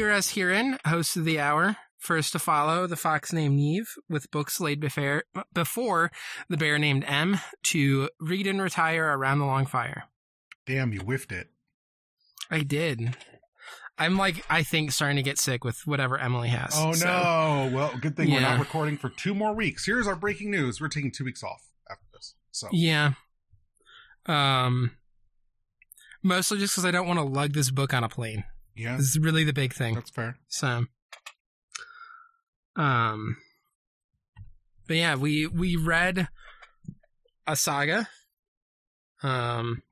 Hear Us Herein, host of the hour. First to follow, the fox named Niamh, with books laid before, before the bear named Em, to read and retire around the long fire. Damn, you whiffed it. I did. I'm like, I think, starting to get sick with whatever Emily has. Oh so- no! Well, good thing we're not recording for two more weeks. Here's our breaking news: we're taking two weeks off after this. So Yeah. Um, mostly just because I don't want to lug this book on a plane. Yeah, This is really the big thing. that's fair. So, um, but yeah, we we read a saga. Um,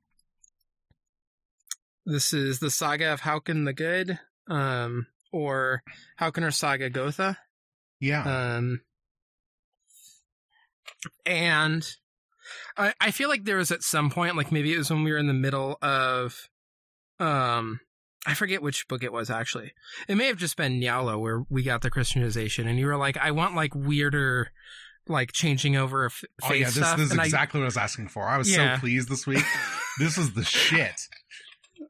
this is the saga of Haakon the Good, um, or Hákonar saga Góða. Yeah, Um, and I, I feel like there was at some point, like maybe it was when we were in the middle of, um, I forget which book it was actually. It may have just been Njála where we got the Christianization, and you were like, I want like weirder, like changing over of f- oh yeah, this, stuff. this is and I- exactly what I was asking for. I was Yeah. so pleased this week. this is the shit.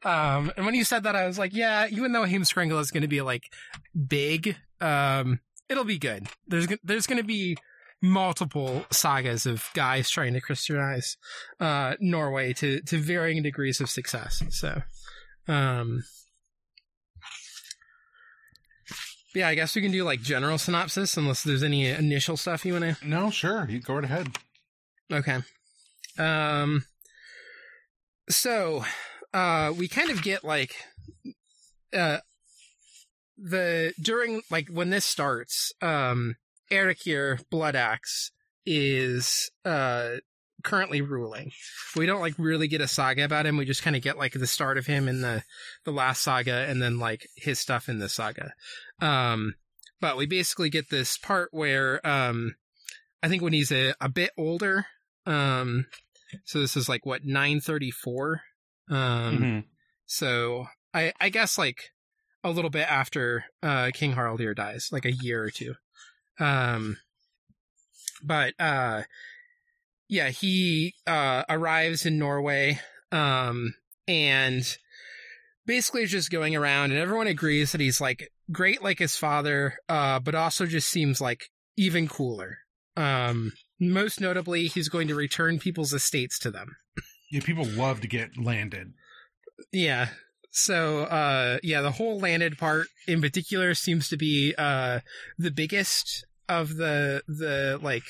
Um, and when you said that, I was like, yeah, even though Heimskringla is going to be like big, um, it'll be good. There's there's going to be multiple sagas of guys trying to Christianize uh, Norway to to varying degrees of success. So, um, yeah, I guess we can do like general synopsis unless there's any initial stuff you want to No, sure, you go right ahead. Okay. Um so uh we kind of get like uh the during like when this starts, um Erikir Blood Axe is uh currently ruling. We don't like really get a saga about him. We just kind of get like the start of him in the the last saga and then like his stuff in the saga. Um but we basically get this part where um I think when he's a, a bit older, um, so this is like what nine thirty four. Um, Mhm. so I I guess like a little bit after uh King Haraldir dies, like a year or two. Um, but uh, yeah, he uh arrives in Norway, um, and basically is just going around, and everyone agrees that he's like great like his father, uh, but also just seems like even cooler. Um, most notably, he's going to return people's estates to them. Yeah, people love to get landed. Yeah. So, uh, yeah, the whole landed part in particular seems to be, uh, the biggest of the, the, like,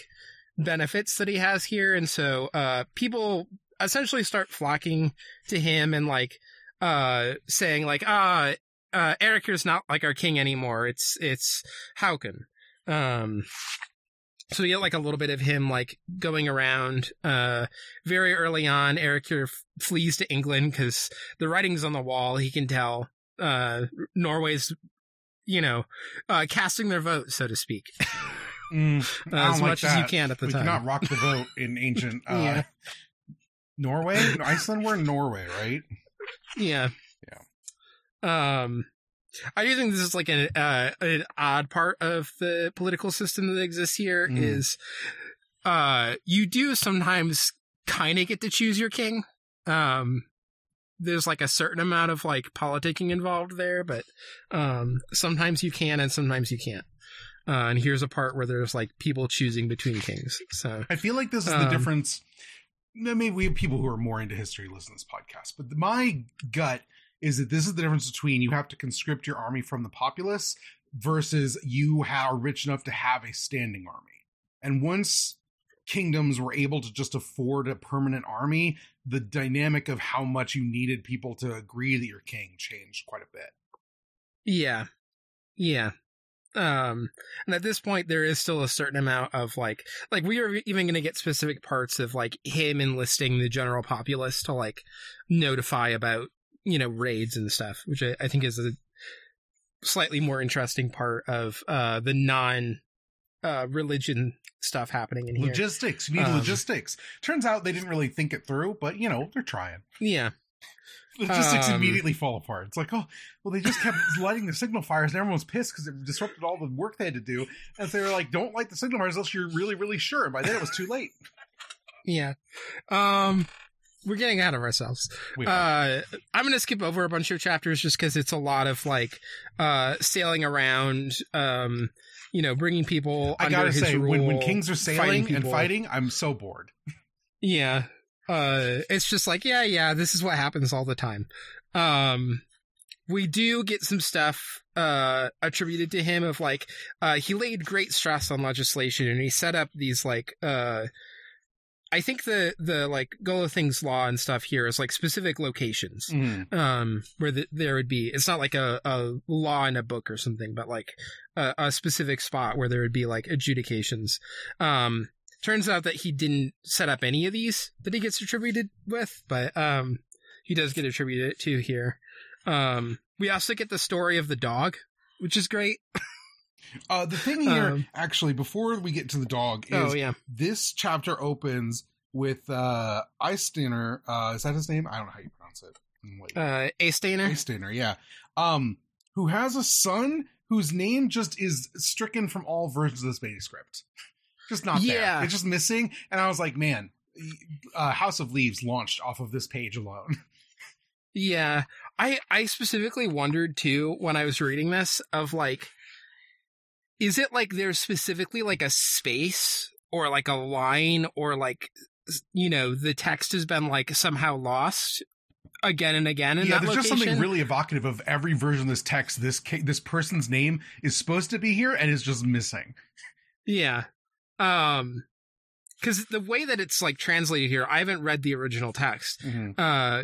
benefits that he has here. And so, uh, people essentially start flocking to him and, like, uh, saying, like, ah, uh, Erikir's not like our king anymore. It's, it's Haakon. Um, so we get like a little bit of him like going around. Uh, very early on, Erikir f- flees to England because the writing's on the wall. He can tell uh, Norway's, you know, uh, casting their vote, so to speak, Mm, uh, as like much as you can at the we time. cannot rock the vote in ancient uh, Yeah. Norway, Iceland. We're in Norway, right? Yeah. Um, I do think this is like an uh, an odd part of the political system that exists here Mm. is, uh, you do sometimes kind of get to choose your king. Um, there's like a certain amount of like politicking involved there, but um, sometimes you can and sometimes you can't. Uh, and here's a part where there's like people choosing between kings. So I feel like this is the difference. I mean, we have people who are more into history listen to this podcast, but my gut is that this is the difference between you have to conscript your army from the populace versus you are rich enough to have a standing army. And once kingdoms were able to just afford a permanent army, the dynamic of how much you needed people to agree that you're king changed quite a bit. Yeah. Yeah. Um, and at this point, there is still a certain amount of like, like we are even going to get specific parts of like him enlisting the general populace to like notify about, you know, raids and stuff, which I, I think is a slightly more interesting part of, uh, the non, uh, religion stuff happening in here. Logistics, you need Um, logistics. Turns out they didn't really think it through, but you know, they're trying. yeah. logistics Um, immediately fall apart. It's like, oh, well, they just kept lighting the signal fires, and everyone was pissed because it disrupted all the work they had to do. And so they were like, don't light the signal fires unless you're really, really sure. And by then it was too late. Yeah. Um we're getting out of ourselves. Uh, I'm going to skip over a bunch of chapters just because it's a lot of like uh, sailing around, um, you know, bringing people. I gotta say, when, when kings are sailing and fighting, I'm so bored. Yeah. Uh, it's just like, yeah, yeah, this is what happens all the time. Um, we do get some stuff, uh, attributed to him of like, uh, he laid great stress on legislation and he set up these like, uh, I think the, the like Gulathing's law and stuff here is like specific locations, Mhm. um, where the, there would be, it's not like a, a law in a book or something, but like a, a specific spot where there would be like adjudications. Um, turns out that he didn't set up any of these that he gets attributed with, but um, he does get attributed to here. Um, we also get the story of the dog, which is great. Uh, the thing here, Um, actually, before we get to the dog, is Oh yeah, this chapter opens with uh Eysteiner. Uh, is that his name? I don't know how you pronounce it. Wait. uh, Astainer. Yeah. Um, who has a son whose name just is stricken from all versions of this manuscript. Just not Yeah. there. It's just missing. And I was like, man, uh, House of Leaves launched off of this page alone. Yeah, I I specifically wondered too when I was reading this of like, is it like there's specifically like a space or like a line or like you know the text has been like somehow lost again and again in yeah, there's just something really evocative of every version of this text. This this person's name is supposed to be here and is just missing. Yeah. Um cuz the way that it's like translated here, I haven't read the original text. Uh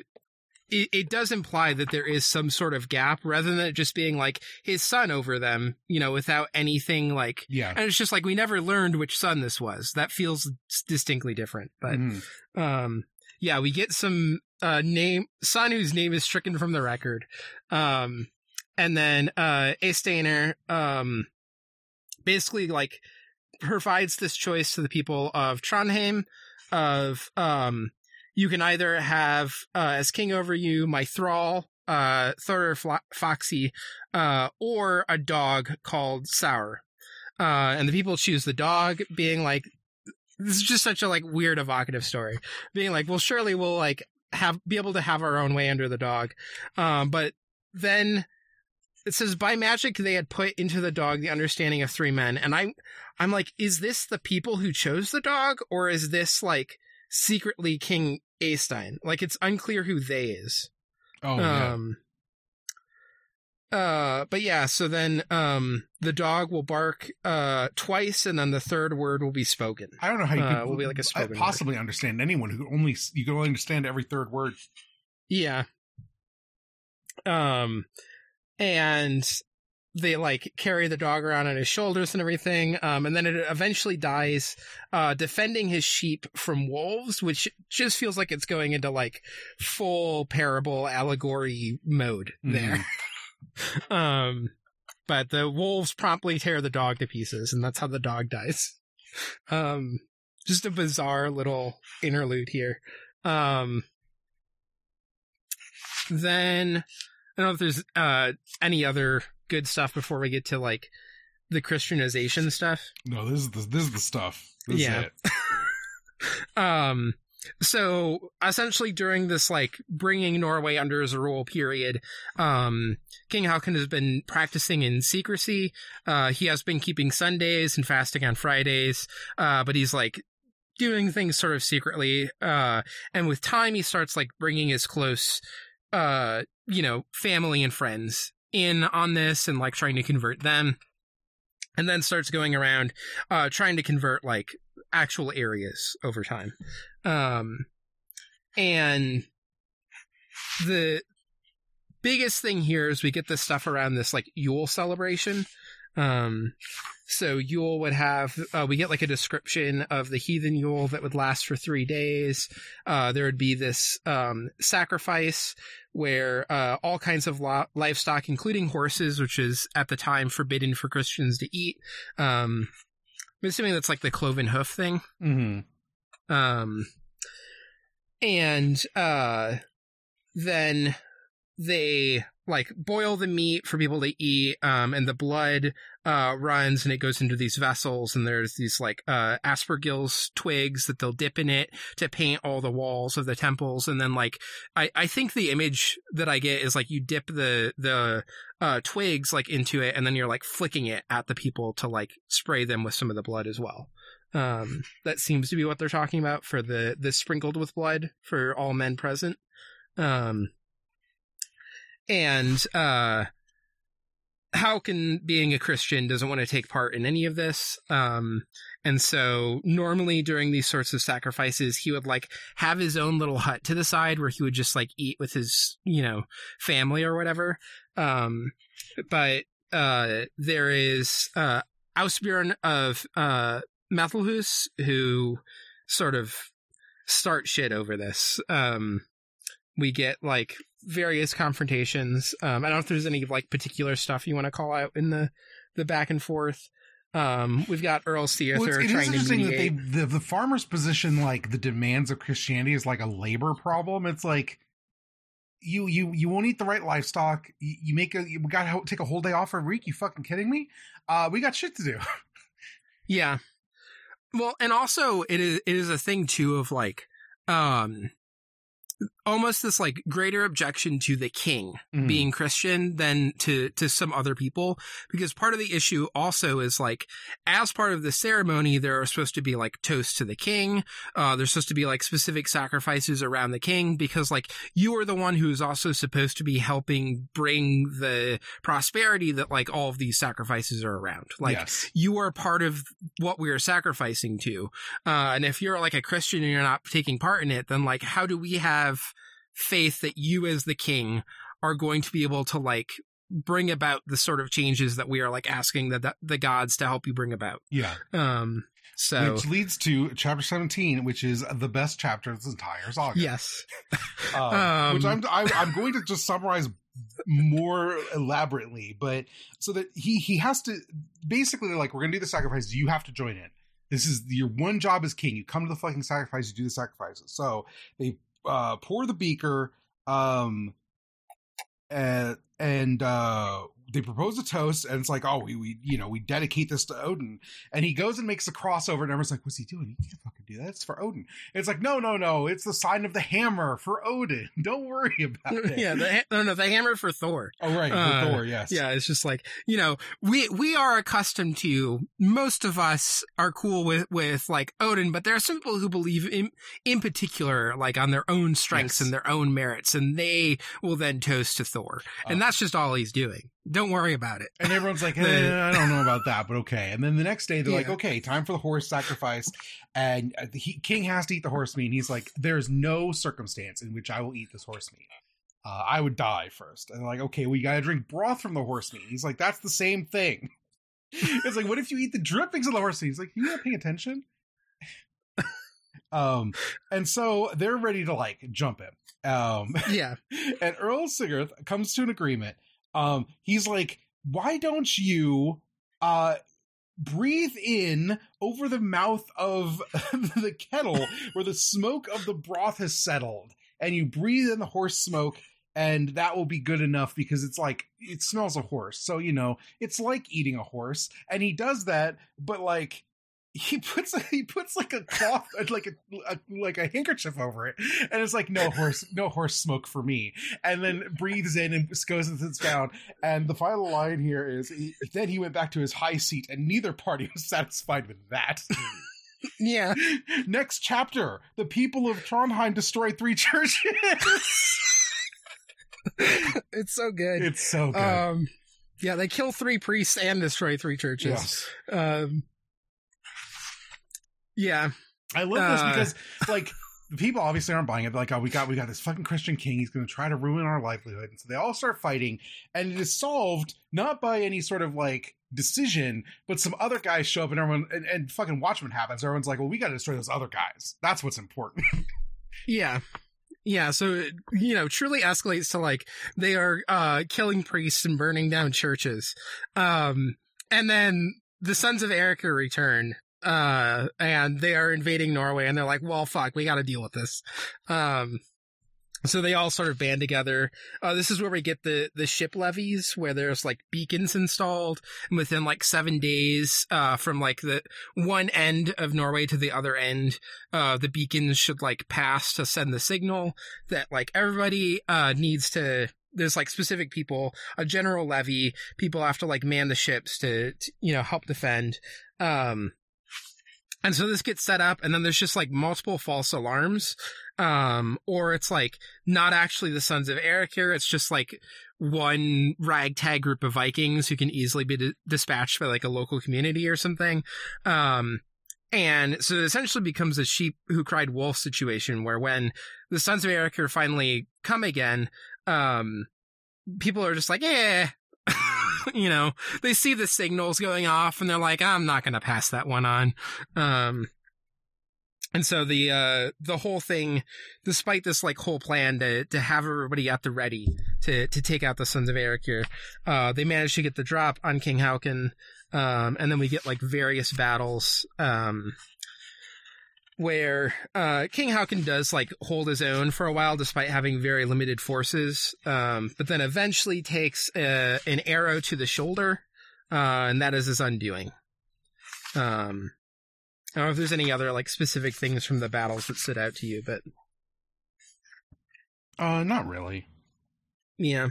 it, it does imply that there is some sort of gap rather than it just being like his son over them, you know, without anything like Yeah. and it's just like we never learned which son this was. That feels distinctly different. But Mhm. um yeah, we get some uh name son whose name is stricken from the record. Um and then uh Astainer um basically like provides this choice to the people of Trondheim of um you can either have uh as king over you my thrall uh Thorir Fla- Foxy uh or a dog called Saur. Uh and the people choose the dog being like this is just such a like weird evocative story. Being like well surely we'll like have be able to have our own way under the dog. Um but then it says by magic they had put into the dog the understanding of three men. And i i'm like is this the people who chose the dog or is this like secretly king Astein? like it's unclear who they is Oh yeah. um uh but yeah so then um the dog will bark uh twice and then the third word will be spoken I don't know how you uh, could will be like a spoken word. possibly understand anyone who only you can only understand every third word. Yeah. Um, and they like carry the dog around on his shoulders and everything. Um, and then it eventually dies, uh, defending his sheep from wolves, which just feels like it's going into like full parable allegory mode there. um, but the wolves promptly tear the dog to pieces, and that's how the dog dies. Um, just a bizarre little interlude here. Um, then I don't know if there's uh any other good stuff before we get to like the Christianization stuff. No, this is the this is the stuff. This Yeah. is it. Um so essentially during this like bringing Norway under his rule period, um King Haakon has been practicing in secrecy. Uh he has been keeping Sundays and fasting on Fridays. Uh but he's like doing things sort of secretly. Uh and with time he starts like bringing his close uh you know family and friends in on this and like trying to convert them. And then starts going around uh trying to convert like actual areas over time. Um, and the biggest thing here is we get this stuff around this like Yule celebration. Um, so Yule would have, uh, we get like a description of the heathen Yule that would last for three days. Uh, there would be this, um, sacrifice where, uh, all kinds of lo- livestock, including horses, which is at the time forbidden for Christians to eat. Um, I'm assuming that's like the cloven hoof thing. Mm-hmm. Um, and uh, then they like boil the meat for people to eat um and the blood uh runs and it goes into these vessels and there's these like uh aspergillus twigs that they'll dip in it to paint all the walls of the temples. And then like i i think the image that i get is like you dip the the uh twigs like into it and then you're like flicking it at the people to like spray them with some of the blood as well. Um that seems to be what they're talking about for the the sprinkled with blood for all men present. Um and uh can being a Christian doesn't want to take part in any of this. Um, and so normally during these sorts of sacrifices, he would like have his own little hut to the side where he would just like eat with his, you know, family or whatever. Um, but, uh, there is, uh, Ausbjorn of, uh, Methelhus who sort of start shit over this. Um, we get like various confrontations. Um, I don't know if there's any like particular stuff you want to call out in the the back and forth. Um, we've got Earl Theather Well, it's, it is trying to interesting that mediate. they the, the farmers position like the demands of Christianity is like a labor problem. It's like you you you won't eat the right livestock. You, you make a you got to take a whole day off every week. You fucking kidding me? Uh, we got shit to do. Yeah. Well, and also it is it is a thing too of like um almost this like greater objection to the king Mhm. being Christian than to to some other people because part of the issue also is like as part of the ceremony there are supposed to be like toasts to the king uh there's supposed to be like specific sacrifices around the king because like you are the one who's also supposed to be helping bring the prosperity that like all of these sacrifices are around like yes. you are part of what we are sacrificing to. Uh, and if you're like a Christian and you're not taking part in it, then like, how do we have faith that you as the king are going to be able to like bring about the sort of changes that we are like asking the, the gods to help you bring about? Yeah. Um, so Which leads to chapter 17, which is the best chapter of this entire saga. yes. Um, Um, which I'm, I, I'm going to just summarize more elaborately, but so that he he has to basically like we're gonna do the sacrifices. You have to join in. This is your one job as king. You come to the fucking sacrifice. You do the sacrifices. So they uh, pour the beaker, um, and and uh, they propose a toast, and it's like, oh, we, we you know we dedicate this to Odin, and he goes and makes a crossover, and everyone's like, what's he doing? He can't fucking do that. It's for Odin. And it's like, no, no, no, it's the sign of the hammer for Odin. Don't worry about it. yeah. The, ha- no, no, the hammer for Thor. Oh right, Uh, for Thor, yes. Yeah, it's just like you know, we we are accustomed to. Most of us are cool with with like Odin, but there are some people who believe in in particular, like on their own strengths Yes. and their own merits, and they will then toast to Thor, and Uh, that's just all he's doing. Don't worry about it. And everyone's like, eh, I don't know about that, but okay. And then the next day, they're like, okay, time for the horse sacrifice. And uh, he, King has to eat the horse meat. And he's like, there's no circumstance in which I will eat this horse meat. Uh, I would die first. And they're like, okay, we got to drink broth from the horse meat. He's like, that's the same thing. it's like, what if you eat the drippings of the horse meat? He's like, you not paying attention? um, and so they're ready to like jump him. Um, Yeah, and Earl Sigarth comes to an agreement. Um, he's like, why don't you uh breathe in over the mouth of the kettle where the smoke of the broth has settled, and you breathe in the horse smoke, and that will be good enough because it's like it smells a horse. So you know, it's like eating a horse. And he does that, but like he puts he puts like a cloth like a, a like a handkerchief over it and it's like no horse no horse smoke for me and then breathes in and goes and sits down and the final line here is he, then he went back to his high seat and neither party was satisfied with that yeah. next chapter the people of trondheim destroy three churches It's so good. it's so good Um, yeah, they kill three priests and destroy three churches. yes Um, yeah, I love this Uh, because like the people obviously aren't buying it. They're like, oh, we got we got this fucking Christian king. He's going to try to ruin our livelihood, and so they all start fighting, and it is solved not by any sort of like decision, but some other guys show up, and everyone and, and fucking Watchmen happens. Everyone's like, well, we got to destroy those other guys. That's what's important. Yeah. Yeah, so you know, truly escalates to like they are uh killing priests and burning down churches. Um and then the sons of Erikir return uh and they are invading Norway and they're like, "Well, fuck, we got to deal with this." Um So they all sort of band together. Uh, this is where we get the, the ship levies where there's like beacons installed within like seven days, uh, from like the one end of Norway to the other end, uh, the beacons should like pass to send the signal that like everybody, uh, needs to, there's like specific people, a general levy, people have to like man the ships to, to you know, help defend. Um, and so this gets set up and then there's just like multiple false alarms um, or it's like not actually the Sons of Erikir. It's just like one ragtag group of Vikings who can easily be di- dispatched by like a local community or something. Um, and so it essentially becomes a sheep who cried wolf situation where when the Sons of Erikir finally come again, um, people are just like, yeah, you know, they see the signals going off and they're like, I'm not going to pass that one on. Um, and so the uh the whole thing, despite this like whole plan to to have everybody at the ready to to take out the Sons of Erikir, uh they manage to get the drop on King Haakon, um, and then we get like various battles, um, where uh King Haakon does like hold his own for a while despite having very limited forces, um, but then eventually takes uh, an arrow to the shoulder, uh, and that is his undoing. Um, I don't know if there's any other like specific things from the battles that stood out to you, but Uh, not really. yeah.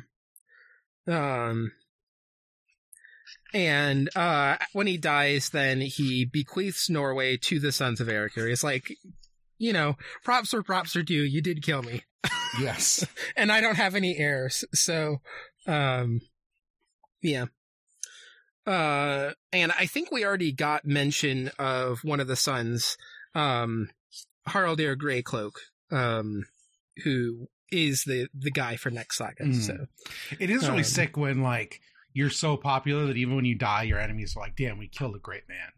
Um and uh when he dies then he bequeaths Norway to the sons of Erikir. It's like you know, props where props are due. You did kill me. Yes. and I don't have any heirs. So um yeah. Uh and I think we already got mention of one of the sons, um Haraldir Greycloak, um who is the the guy for next saga. Mm. So It is really Um, sick when like you're so popular that even when you die, your enemies are like, "Damn, we killed a great man.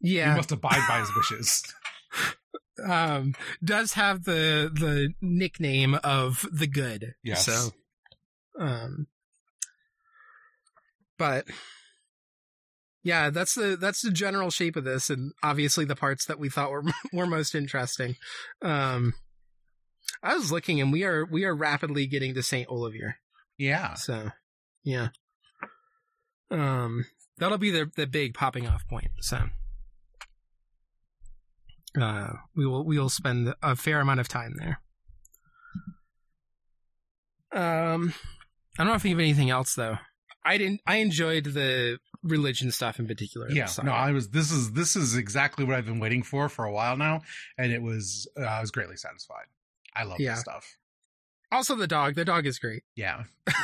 Yeah, you must abide by his wishes." um does have the the nickname of the good. Yes. So um but yeah, that's the that's the general shape of this and obviously the parts that we thought were were most interesting. Um I was looking and we are we are rapidly getting to St. Olivier. Yeah. So, yeah. Um, that'll be the the big popping off point. So, uh, we will we will spend a fair amount of time there. Um, I don't know if you have anything else though. I didn't. I enjoyed the religion stuff in particular. Yeah. No, I was. This is this is exactly what I've been waiting for for a while now, and it was. Uh, I was greatly satisfied. I love Yeah. this stuff. also the dog. The dog is great. Yeah.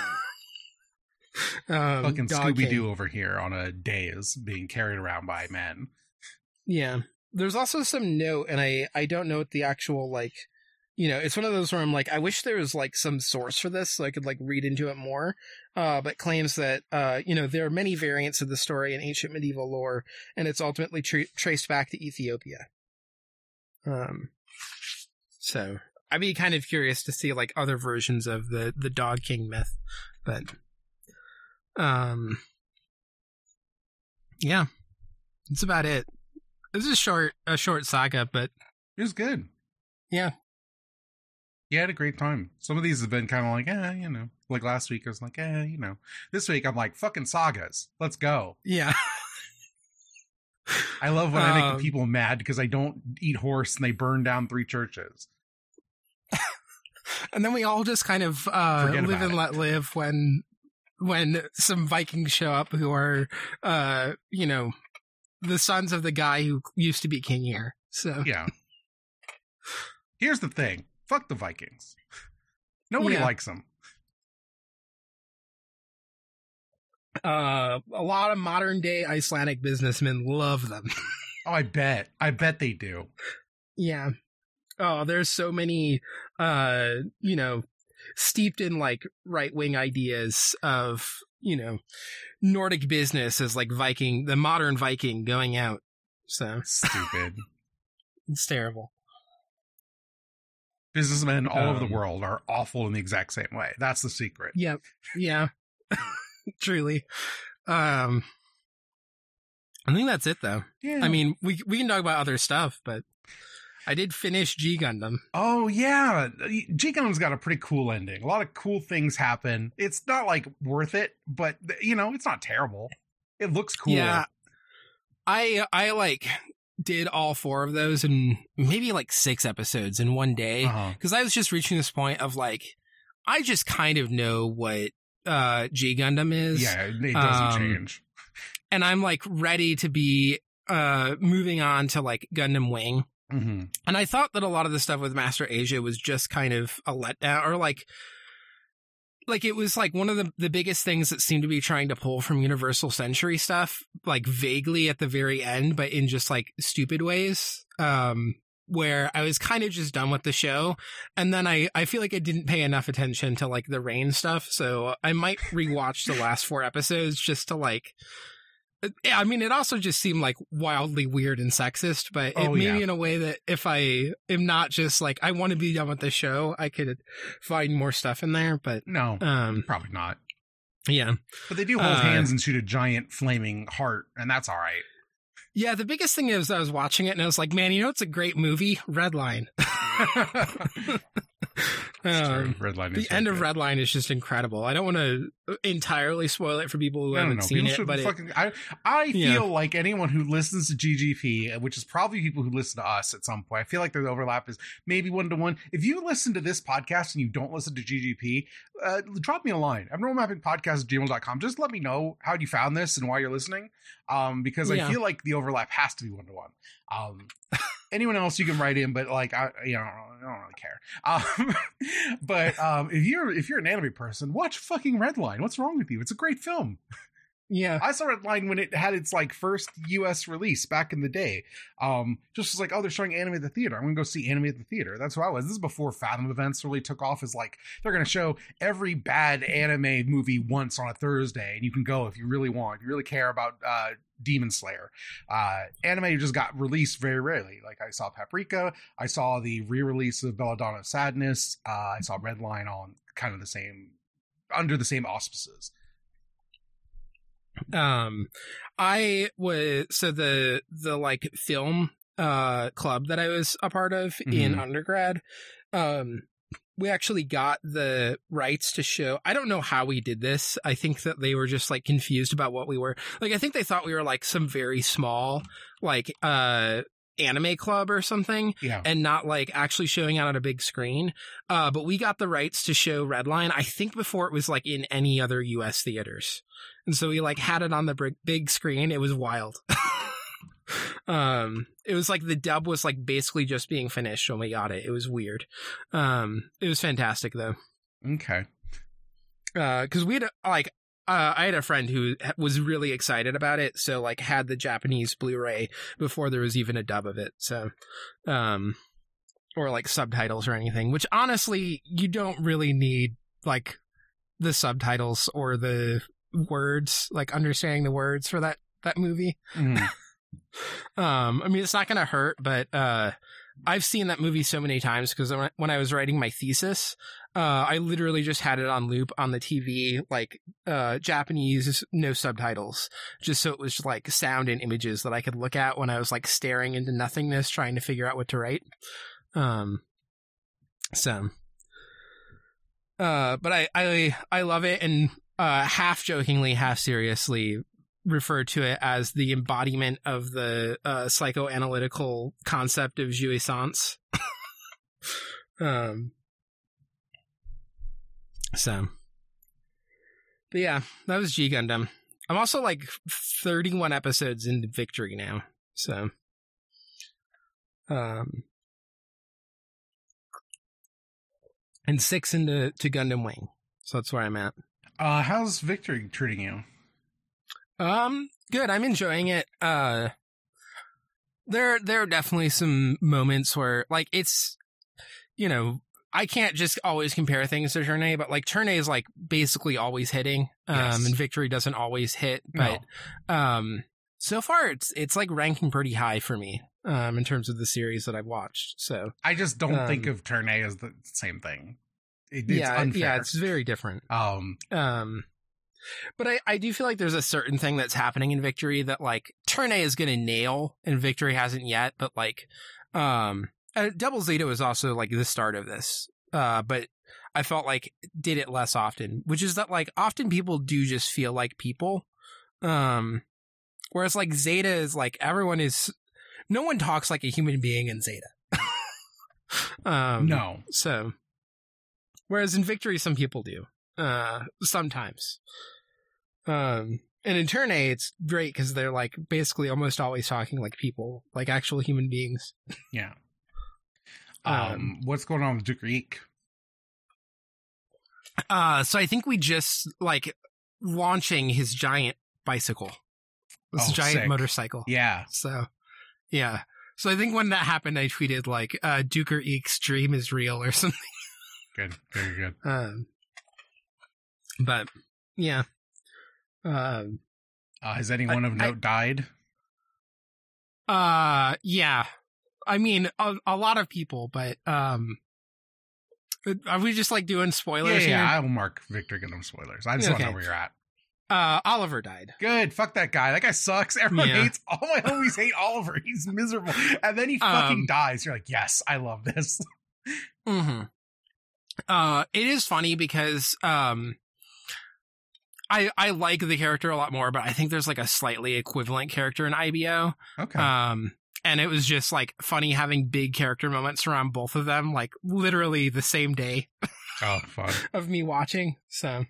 Um, Fucking Scooby Doo over here on a days being carried around by men. Yeah. There's also some note, and I I don't know what the actual like. You know, it's one of those where I'm like, I wish there was like some source for this so I could like read into it more. Uh, but claims that uh, you know, there are many variants of the story in ancient medieval lore, and it's ultimately tra- traced back to Ethiopia. Um, so I'd be kind of curious to see like other versions of the the Dog King myth, but um, yeah, that's about it. This is a short a short saga, but It was good. Yeah. Yeah, I had a great time. Some of these have been kind of like, eh, you know, like last week I was like, eh, you know. This week I'm like, fucking sagas. Let's go. yeah, I love when I make Um, the people mad because I don't eat horse and they burn down three churches. and then we all just kind of uh, live and it. let live when when some Vikings show up who are uh you know the sons of the guy who used to be king here. So Yeah. Here's the thing. Fuck the Vikings. Nobody Yeah. likes them. uh, a lot of modern day Icelandic businessmen love them. Oh, I bet. I bet they do. Yeah. Oh, there's so many uh, you know, steeped in like right-wing ideas of, you know, Nordic business as like Viking, the modern Viking going out. So, Stupid. it's terrible. Businessmen all over Um, the world are awful in the exact same way. That's the secret. Yep. Yeah. Truly. Um I think that's it though. Yeah. I mean, we we can talk about other stuff, but I did finish G Gundam. Oh yeah, G Gundam's got a pretty cool ending. A lot of cool things happen. It's not like worth it, but you know, it's not terrible. It looks cool. Yeah. I I like did all four of those in maybe like six episodes in one day Uh-huh. because I was just reaching this point of like I just kind of know what uh G Gundam is. Yeah, it it doesn't Um, change. and I'm like ready to be uh moving on to like Gundam Wing. Hmm And I thought that a lot of the stuff with Master Asia was just kind of a letdown or like like it was like one of the the biggest things that seemed to be trying to pull from Universal Century stuff, like vaguely at the very end, but in just like stupid ways. Um where I was kind of just done with the show. And then I, I feel like I didn't pay enough attention to like the Rain stuff. So I might rewatch the last four episodes just to like, I mean, it also just seemed like wildly weird and sexist, but it Oh, made yeah. in a way that if I am not just like, I want to be done with the show, I could find more stuff in there. But, No, um, probably not. yeah. But they do hold Uh, hands and shoot a giant flaming heart, and that's all right. Yeah. The biggest thing is I was watching it and I was like, man, you know, it's a great movie. Redline. Um, the end very of. Redline is just incredible. I don't want to entirely spoil it for people who I haven't know. seen People it, but it, fucking. I I Yeah. feel like anyone who listens to GGP, which is probably people who listen to us at some point. I feel like the overlap is maybe one to one. If you listen to this podcast and you don't listen to GGP, uh, drop me a line. Abnormalmappingpodcast at gmail.com. Just let me know how you found this and why you're listening. Um, because Yeah. I feel like the overlap has to be one to one. Anyone else you can write in, but like I, you know, I don't really care. Um, but um, if you're if you're an anime person, watch fucking Redline. What's wrong with you? It's a great film. Yeah, I saw Redline when it had its like first U.S. release back in the day. Um, just was like, oh, they're showing anime at the theater. I'm gonna go see anime at the theater. That's who I was. This is before Fathom events really took off. Is like they're gonna show every bad anime movie once on a Thursday, and you can go if you really want. If you really care about uh, Demon Slayer, uh, anime just got released very rarely. Like I saw Paprika, I saw the re-release of Belladonna of Sadness. Uh, I saw Redline on kind of the same under the same auspices. Um i was so the the like film uh club that i was a part of in Mhm. undergrad um we actually got the rights to show i don't know how we did this i think that they were just like confused about what we were like i think they thought we were like some very small like uh anime club or something Yeah. and not like actually showing out on a big screen. Uh, but we got the rights to show Redline, I think before it was like in any other US theaters. And so we like had it on the big, big screen. It was wild. um, it was like the dub was like basically just being finished when we got it. It was weird. Um, it was fantastic though. Okay. Uh, cause we had like, uh, I had a friend who was really excited about it, so like had the Japanese Blu-ray before there was even a dub of it. So, um, or like subtitles or anything. Which honestly, you don't really need like the subtitles or the words, like understanding the words for that that movie. Mhm. Um, I mean, it's not going to hurt, but uh, I've seen that movie so many times because when I was writing my thesis, uh, I literally just had it on loop on the TV, like uh, Japanese, no subtitles, just so it was like sound and images that I could look at when I was like staring into nothingness, trying to figure out what to write. Um, so, uh, but I I I love it and uh, half jokingly, half seriously refer to it as the embodiment of the uh, psychoanalytical concept of jouissance. um, so, but yeah, that was G Gundam. I'm also like 31 episodes into Victory now, so, um, and six into to Gundam Wing. So that's where I'm at. Uh, how's Victory treating you? Um, good. I'm enjoying it. Uh, there, there are definitely some moments where, like, it's, you know, I can't just always compare things to Turn A, but like Turn A is like basically always hitting, um, Yes. and Victory doesn't always hit. No. But, um, so far it's it's like ranking pretty high for me, um, in terms of the series that I've watched. So I just don't Um, think of Turn A as the same thing. It, it's yeah, unfair. yeah, it's very different. um, Um, but I, I do feel like there's a certain thing that's happening in Victory that like Turn A is going to nail and Victory hasn't yet, but like, um, uh, Double Zeta was also like the start of this, uh, but I felt like did it less often, which is that like often people do just feel like people, um, whereas like Zeta is like everyone is, no one talks like a human being in Zeta. um, no. So, whereas in Victory, some people do, uh, sometimes. Um, and in Turn A, it's great because they're like basically almost always talking like people, like actual human beings. Yeah. Um, Um, what's going on with Duker Iq? Uh, so I think we just like launching his giant bicycle, this Oh, giant sick. motorcycle. Yeah. So, yeah. So I think when that happened, I tweeted like, uh, Duker Iq's dream is real or something. Good. Very good. Um, but yeah. Um, Uh, has anyone of I- note died? Uh, yeah. I mean, a, a lot of people, but um, are we just like doing spoilers yeah, here? I will mark Victory Gundam spoilers. I just want to know where you're at. Uh, Oliver died. Good. Fuck that guy. That guy sucks. Everyone Yeah. hates. All my homies hate Oliver. He's miserable. And then he fucking Um, dies. You're like, yes, I love this. Mm-hmm. Uh, it is funny because um, I I like the character a lot more, but I think there's like a slightly equivalent character in IBO. Okay. Um, and it was just like funny having big character moments around both of them, like literally the same day oh, fun. of me watching. So,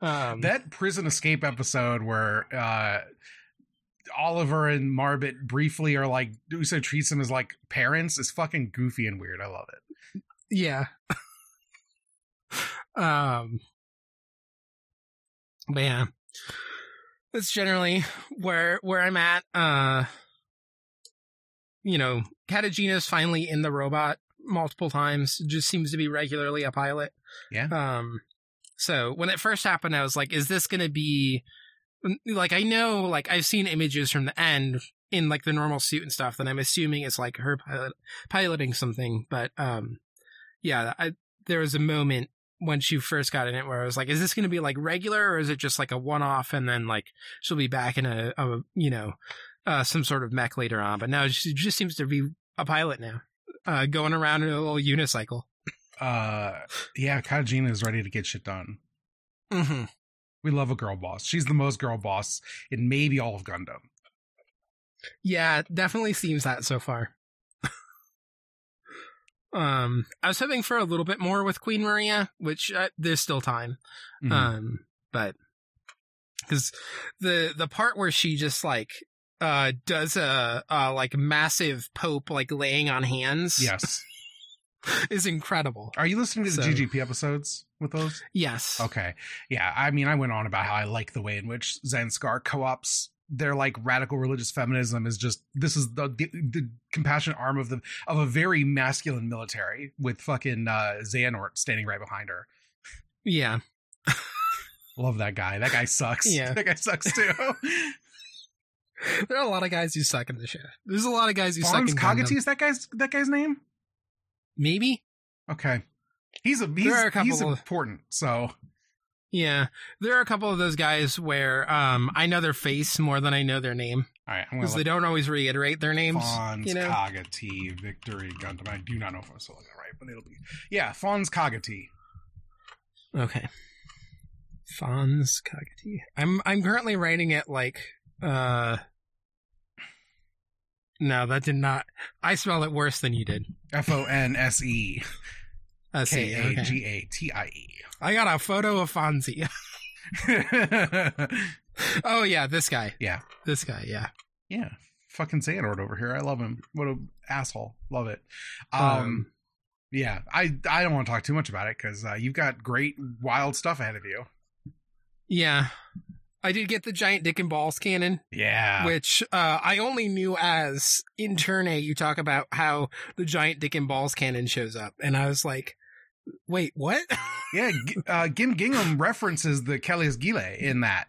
um, that prison escape episode where uh Oliver and Marbet briefly are like Uso treats them as like parents is fucking goofy and weird. I love it. yeah. um, but yeah, that's generally where where I'm at. Uh, you know, Katejina's finally in the robot multiple times. Just seems to be regularly a pilot. Yeah. Um, so when it first happened, I was like, "Is this going to be like I know like I've seen images from the end in like the normal suit and stuff that I'm assuming it's like her pilot, piloting something, but um, yeah, I there was a moment when she first got in it where I was like, is this going to be like regular or is it just like a one off and then like she'll be back in a, a you know uh, some sort of mech later on? But now she just seems to be a pilot now, uh, going around in a little unicycle. Uh yeah, Kajina is ready to get shit done. Mm-hmm. We love a girl boss. She's the most girl boss in maybe all of Gundam. Yeah, definitely seems that so far. um, I was hoping for a little bit more with Queen Maria, which uh, there's still time. Mhm. Um, but because the the part where she just like uh does a uh like massive pope like laying on hands yes. is incredible. Are you listening to the GGP episodes with those? Yes. Okay. Yeah. I mean, I went on about how I like the way in which Zanscare co-ops their like radical religious feminism is just this is the, the the compassionate arm of the of a very masculine military with fucking uh Xehanort standing right behind her. Yeah. Love that guy. That guy sucks. Yeah. That guy sucks too. There are a lot of guys who suck in the show. There's a lot of guys who suck in Kagati is that guy's that guy's name? Maybe. Okay. He's a he's, are a couple he's of- important. So Yeah. There are a couple of those guys where um I know their face more than I know their name all right, because they don't always reiterate their names. Fons you know? Kagati Victory Gundam. I do not know if I'm spelling that right, but it'll be yeah, Fons Kagati. Okay. Fons Kagati. I'm I'm currently writing it like uh No, that did not I spelled it worse than you did. F O N S E. K A. G A T I I got a photo of Fonzie. E. oh yeah, this guy. Yeah. This guy, yeah. Yeah. Fucking Xehanort over here. I love him. What a asshole. Love it. Um, Um, yeah, I I don't want to talk too much about it because uh, you've got great wild stuff ahead of you. Yeah. I did get the giant dick and balls cannon, Yeah. which uh, I only knew as in Turn A you talk about how the giant dick and balls cannon shows up. And I was like, wait, what? yeah, uh, Gim Gingham references the Kaillas Gyre in that.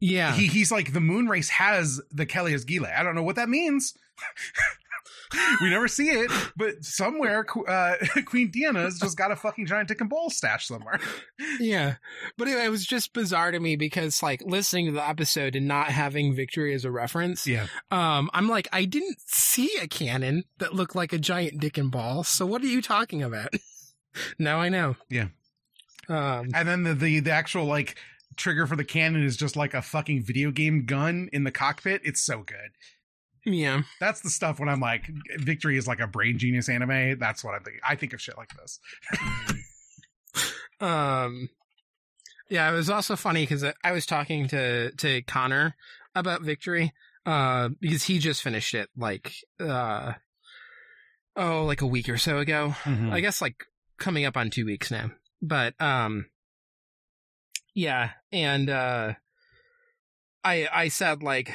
yeah. He he's like the moon race has the Kaillas Gyre. I don't know what that means. we never see it, but somewhere uh, Queen Diana's just got a fucking giant dick and ball stash somewhere. yeah. But anyway, it was just bizarre to me because like listening to the episode and not having Victory as a reference, Yeah. um, I'm like, I didn't see a cannon that looked like a giant dick and ball. So what are you talking about? now I know. Yeah. Um, And then the, the the actual like trigger for the cannon is just like a fucking video game gun in the cockpit. It's so good. Yeah. That's the stuff when I'm like, Victory is like a brain genius anime. That's what I'm thinking. I think of shit like this. Um, yeah, it was also funny because I was talking to to Connor about Victory, uh, because he just finished it like uh, oh, like a week or so ago. Hmm. I guess like coming up on two weeks now. But um, yeah, and uh, I I said like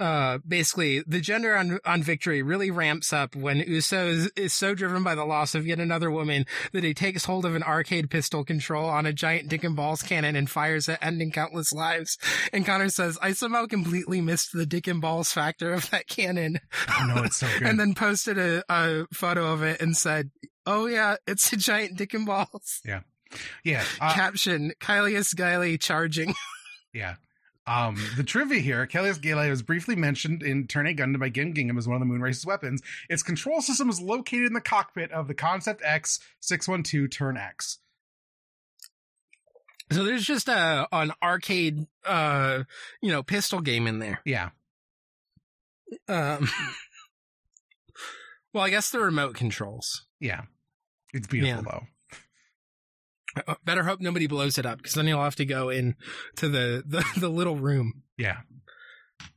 uh basically the gender on on victory really ramps up when uso is, is so driven by the loss of yet another woman that he takes hold of an arcade pistol control on a giant dick and balls cannon and fires it ending countless lives. And connor says i somehow completely missed the dick and balls factor of that cannon. Oh no, it's so good. and then posted a, a photo of it and said oh yeah it's a giant dick and balls. Yeah, uh, caption Kaillas Gyre charging. Yeah. Um, the trivia here, Kaillas Gyre was briefly mentioned in Turn A Gundam by Gim Gingham as one of the Moonrace's weapons. Its control system is located in the cockpit of the Concept X 612 Turn X. so there's just a an arcade uh you know pistol game in there Yeah. Um, well, I guess the remote controls. Yeah. It's beautiful though. Uh, Better hope nobody blows it up because then you'll have to go in to the, the, the little room. Yeah.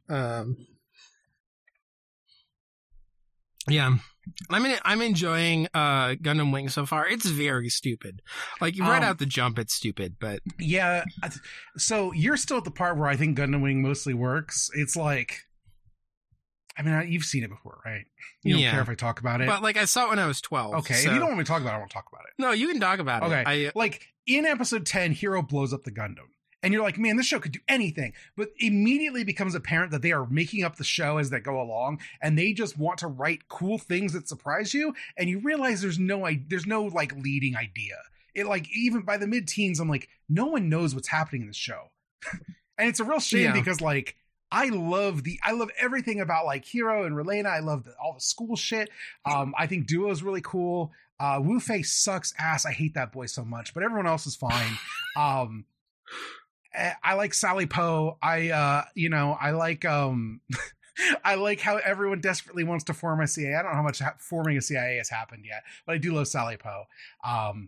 Um, yeah. I'm in, I'm enjoying uh Gundam Wing so far. It's very stupid. Like right Um, out the jump, it's stupid. But Yeah. So you're still at the part where I think Gundam Wing mostly works. It's like, I mean, you've seen it before, right? You don't Yeah. care if I talk about it. but like I saw it when I was twelve. okay. so- If you don't want me to talk about it, I won't talk about it. no, you can talk about Okay. it. I uh, Like in episode 10, Heero blows up the Gundam. And you're like, man, this show could do anything. But immediately becomes apparent that they are making up the show as they go along, and they just want to write cool things that surprise you. And you realize there's no there's no like leading idea. It like even by the mid teens, I'm like, no one knows what's happening in this show. and it's a real shame Yeah. because like I love the I love everything about like Heero and Relena. I love the, all the school shit. Um, I think Duo is really cool. Uh, Wufei sucks ass. I hate that boy so much, but everyone else is fine. um, eh, I like Sally Po. I uh, you know, I like um, I like how everyone desperately wants to form a CIA. I don't know how much ha- forming a CIA has happened yet, but I do love Sally Po. Um,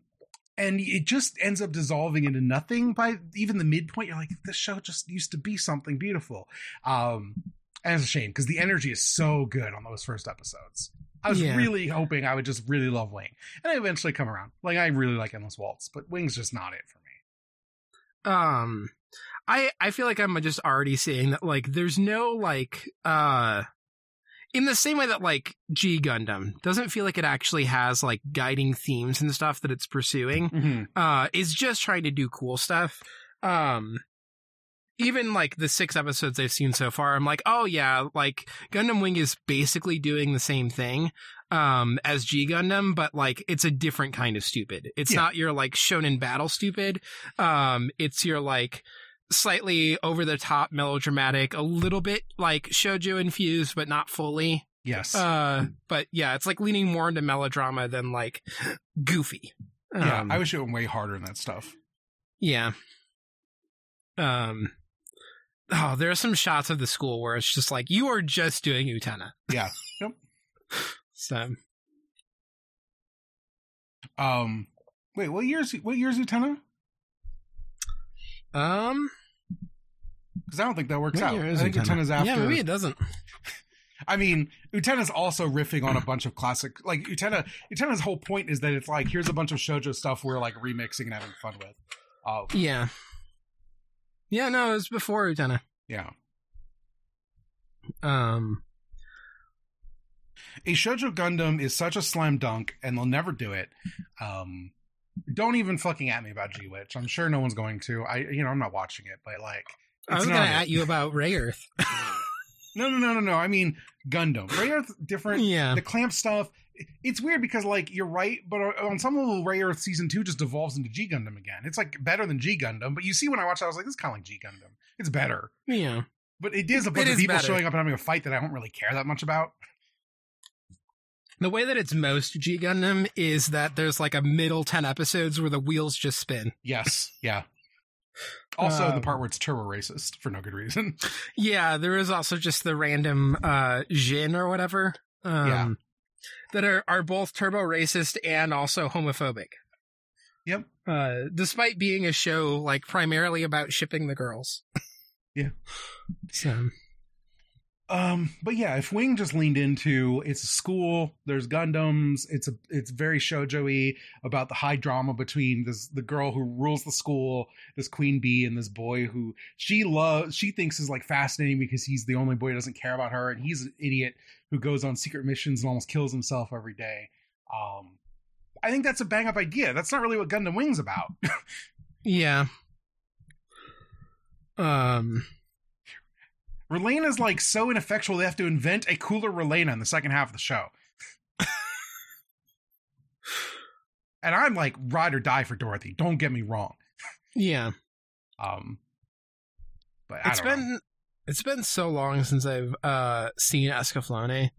and it just ends up dissolving into nothing by even the midpoint. You're like, this show just used to be something beautiful. Um, and it's a shame because the energy is so good on those first episodes. I was Yeah. really hoping I would just really love Wing, and I eventually come around. Like I really like Endless Waltz, but Wing's just not it for me. um i i feel like i'm just already seeing that like there's no like uh in the same way that like g gundam doesn't feel like it actually has like guiding themes and stuff that it's pursuing uh is just trying to do cool stuff um even like the six episodes I've seen so far, I'm like, oh yeah, like Gundam Wing is basically doing the same thing um as G Gundam, but like it's a different kind of stupid. It's Yeah. not your like shonen battle stupid. Um it's your like slightly over the top melodramatic, a little bit like shoujo infused, but not fully. Yes. Uh but yeah, it's like leaning more into melodrama than like goofy. yeah. Um, I wish it went way harder in that stuff. yeah. Um. Oh, there are some shots of the school where it's just like you are just doing Utena. Yeah. Yep. So Um. Wait. What year's what year's Utena? Um, Because I don't think that works out. I think Utena? Utena's after. Yeah, maybe it doesn't. I mean, Utena's also riffing on a bunch of classic, like Utena. Utena's whole point is that it's like here's a bunch of shojo stuff we're like remixing and having fun with. Uh, Yeah. Yeah, no, it was before Utena. yeah, Um. a shojo Gundam is such a slam dunk, and they'll never do it. Um, don't even fucking at me about G Witch. I'm sure no one's going to. I, you know, I'm not watching it, but like, I was gonna not- at you about Rayearth. No, no, no, no, no. I mean, Gundam. Rayearth different. Yeah. The clamp stuff. It's weird because like you're right, but uh, on some level, Rayearth season two just devolves into G Gundam again. It's like better than G Gundam, but you see when I watched, it, I was like, this is kind of like G Gundam. It's better, Yeah. but it is a bunch It of people better. showing up and having a fight that I don't really care that much about. The way that it's most G Gundam is that there's like a middle 10 episodes where the wheels just spin. Yes, yeah. Also, the Um, part where it's turbo racist for no good reason. Yeah, there is also just the random uh Jin or whatever. Um Yeah. that are are both turbo racist and also homophobic. Yep. Uh despite being a show like primarily about shipping the girls. Yeah. So Um, but yeah, if Wing just leaned into it's a school, there's Gundams, it's a it's very shoujo-y about the high drama between this the girl who rules the school, this Queen Bee, and this boy who she loves she thinks is like fascinating because he's the only boy who doesn't care about her, and he's an idiot who goes on secret missions and almost kills himself every day. Um I think that's a bang up idea. That's not really what Gundam Wing's about. yeah. Um Relena's like so ineffectual they have to invent a cooler Relena in the second half of the show. and I'm like ride or die for Dorothy. Don't get me wrong. yeah. Um, but I It's been know. it's been so long since I've uh seen Escaflowne.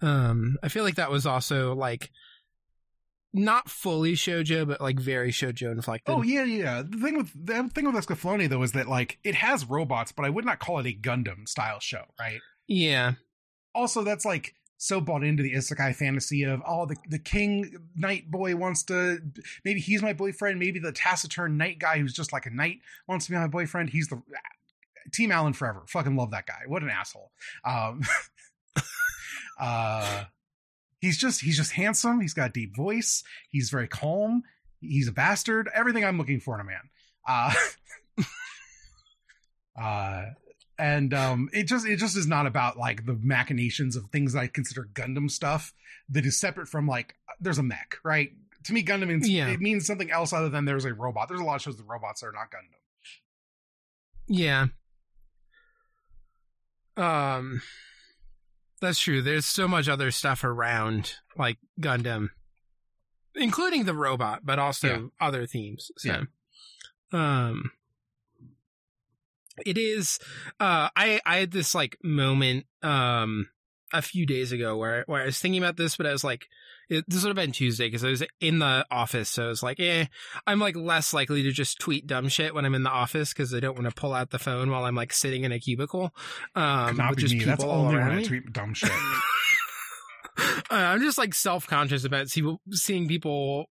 Um I feel like that was also like not fully shoujo but like very shoujo inflected. Oh yeah, yeah. The thing with the thing with Escaflowne though is that like it has robots, but I would not call it a Gundam style show, right? Yeah. Also, that's like so bought into the isekai fantasy of oh the the king knight boy wants to maybe he's my boyfriend maybe the taciturn knight guy who's just like a knight wants to be my boyfriend he's the team Allen forever fucking love that guy what an asshole um uh he's just he's just handsome he's got a deep voice he's very calm he's a bastard everything I'm looking for in a man uh uh and um it just it just is not about like the machinations of things I consider Gundam stuff that is separate from like there's a mech, right? To me, Gundam means Yeah. it means something else other than there's a robot. There's a lot of shows with robots that are not Gundam. Yeah. Um That's true. There's so much other stuff around like Gundam including the robot, but also Yeah. other themes. So Yeah. um it is uh I I had this like moment um a few days ago where where I was thinking about this, but I was like, it, this would have been Tuesday because I was in the office, so I was like, eh, I'm like less likely to just tweet dumb shit when I'm in the office because I don't want to pull out the phone while I'm like sitting in a cubicle. Um, not with just me. That's people all only when I tweet dumb shit. Uh, I'm just like self conscious about see, seeing people.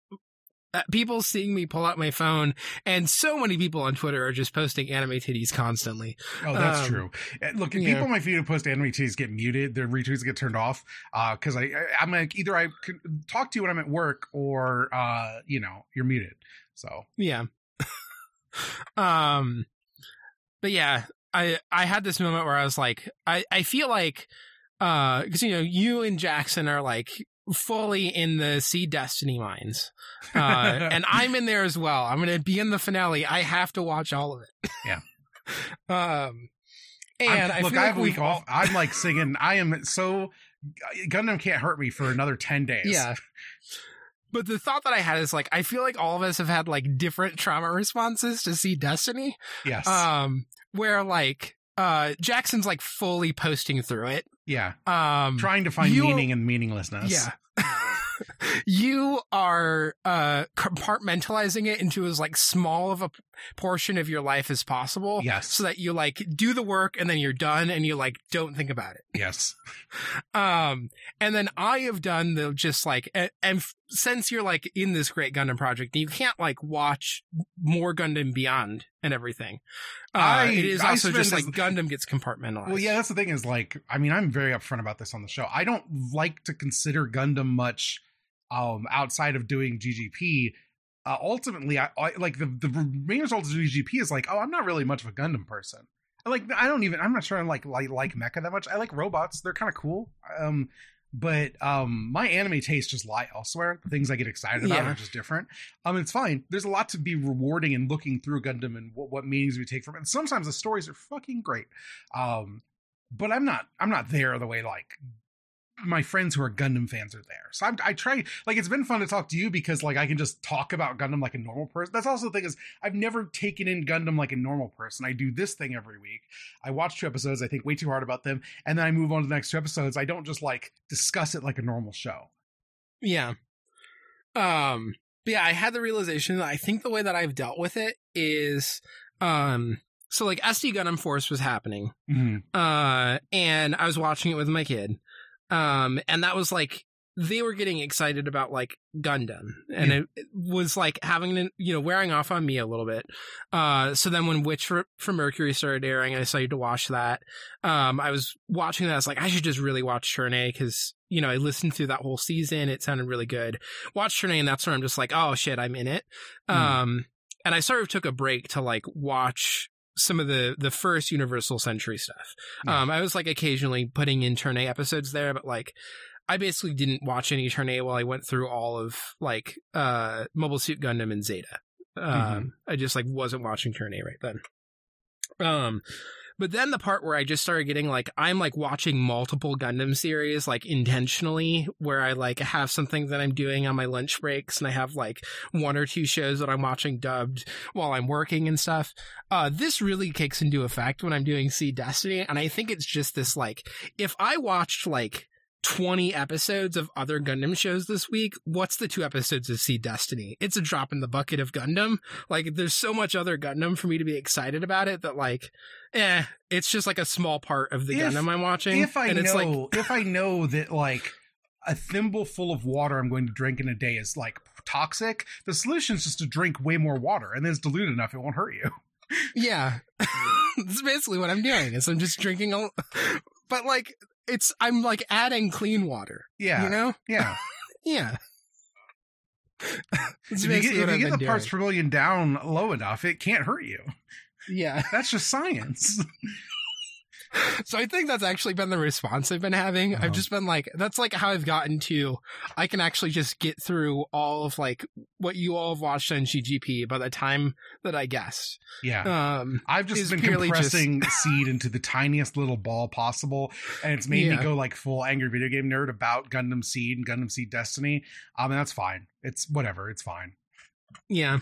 Uh, people seeing me pull out my phone, and so many people on Twitter are just posting anime titties constantly. Oh, that's Um, true. Uh, Look, people on my feed who post anime tweets get muted, their retweets get turned off. Uh, because I, I I'm like either I can talk to you when I'm at work or uh, you know, you're muted. So Yeah. um but yeah, I I had this moment where I was like I I feel like uh cuz you know you and Jackson are like fully in the Seed Destiny mines. Uh and I'm in there as well. I'm going to be in the finale. I have to watch all of it. Yeah. um I'm- and I look, feel I have a week off. I'm like singing. I am so Gundam can't hurt me for another ten days. Yeah. But the thought that I had is like I feel like all of us have had like different trauma responses to Seed Destiny. Yes. um where like uh jackson's like fully posting through it yeah. um Trying to find meaning in meaninglessness. yeah you are uh compartmentalizing it into as like small of a portion of your life as possible Yes. so that you like do the work and then you're done and you like don't think about it Yes. um and then i have done the just like and, and f- since you're like in this great gundam project you can't like watch more gundam beyond and everything uh, I- it is I also just like gundam gets compartmentalized Well, yeah, that's the thing is like, I mean, I'm very upfront about this on the show. I don't like to consider Gundam much um, outside of doing GGP. Uh, ultimately, I, I like the the main result of GGP is like, oh, I'm not really much of a Gundam person. I like, I don't even. I'm not sure I like like like mecha that much. I like robots; they're kind of cool. Um, but um, my anime tastes just lie elsewhere. The things I get excited about Yeah. are just different. Um, it's fine. There's a lot to be rewarding in looking through Gundam and what, what meanings we take from it. And sometimes the stories are fucking great. Um, but I'm not I'm not there the way like my friends who are Gundam fans are there. So I'm, I try like it's been fun to talk to you because like I can just talk about Gundam like a normal person. That's also the thing is I've never taken in Gundam like a normal person. I do this thing every week. I watch two episodes. I think way too hard about them, and then I move on to the next two episodes. I don't just like discuss it like a normal show. Yeah. Um. But yeah, I had the realization that I think the way that I've dealt with it is, um. So like SD Gundam Force was happening, Mm-hmm. uh, and I was watching it with my kid, um, and that was like they were getting excited about like Gundam, and Yeah. it, it was like having to, you know wearing off on me a little bit. Uh, so then when Witch for, for Mercury started airing, I decided to watch that. Um, I was watching that. I was like, I should just really watch Turn A because you know I listened through that whole season. It sounded really good. Watch Turn A, and that's when I'm just like, oh shit, I'm in it. Mm. Um, and I sort of took a break to like watch some of the the first Universal Century stuff. Yeah. Um, I was like occasionally putting in Turn A episodes there, but like I basically didn't watch any Turn A while I went through all of like uh Mobile Suit Gundam and Zeta. Um, Mhm. I just like wasn't watching Turn A right then. Um, but then the part where I just started getting like I'm like watching multiple Gundam series like intentionally, where I like have something that I'm doing on my lunch breaks, and I have like one or two shows that I'm watching dubbed while I'm working and stuff. Uh, this really kicks into effect when I'm doing Seed Destiny, and I think it's just this like if I watched like 20 episodes of other Gundam shows this week, what's the two episodes of Seed Destiny? It's a drop in the bucket of Gundam. Like, there's so much other Gundam for me to be excited about it that, like, eh, it's just like a small part of the If- Gundam I'm watching. If I and it's like, know, if I know that like a thimble full of water I'm going to drink in a day is like toxic, the solution is just to drink way more water, and then it's diluted enough it won't hurt you. yeah, that's basically what I'm doing. Is I'm just drinking a, but like, it's I'm like adding clean water. Yeah, You know? yeah. Yeah. If you get, if you get the parts per million down low enough, it can't hurt you. Yeah. That's just science. So I think that's actually been the response I've been having. Uh-huh. I've just been like, that's like how I've gotten to, I can actually just get through all of like what you all have watched on GGP by the time that I guessed. yeah. Um, I've just been purely just- compressing seed into the tiniest little ball possible, and it's made Yeah. me go like full angry video game nerd about Gundam Seed and Gundam Seed Destiny. Um, and that's fine. It's whatever. It's fine. yeah.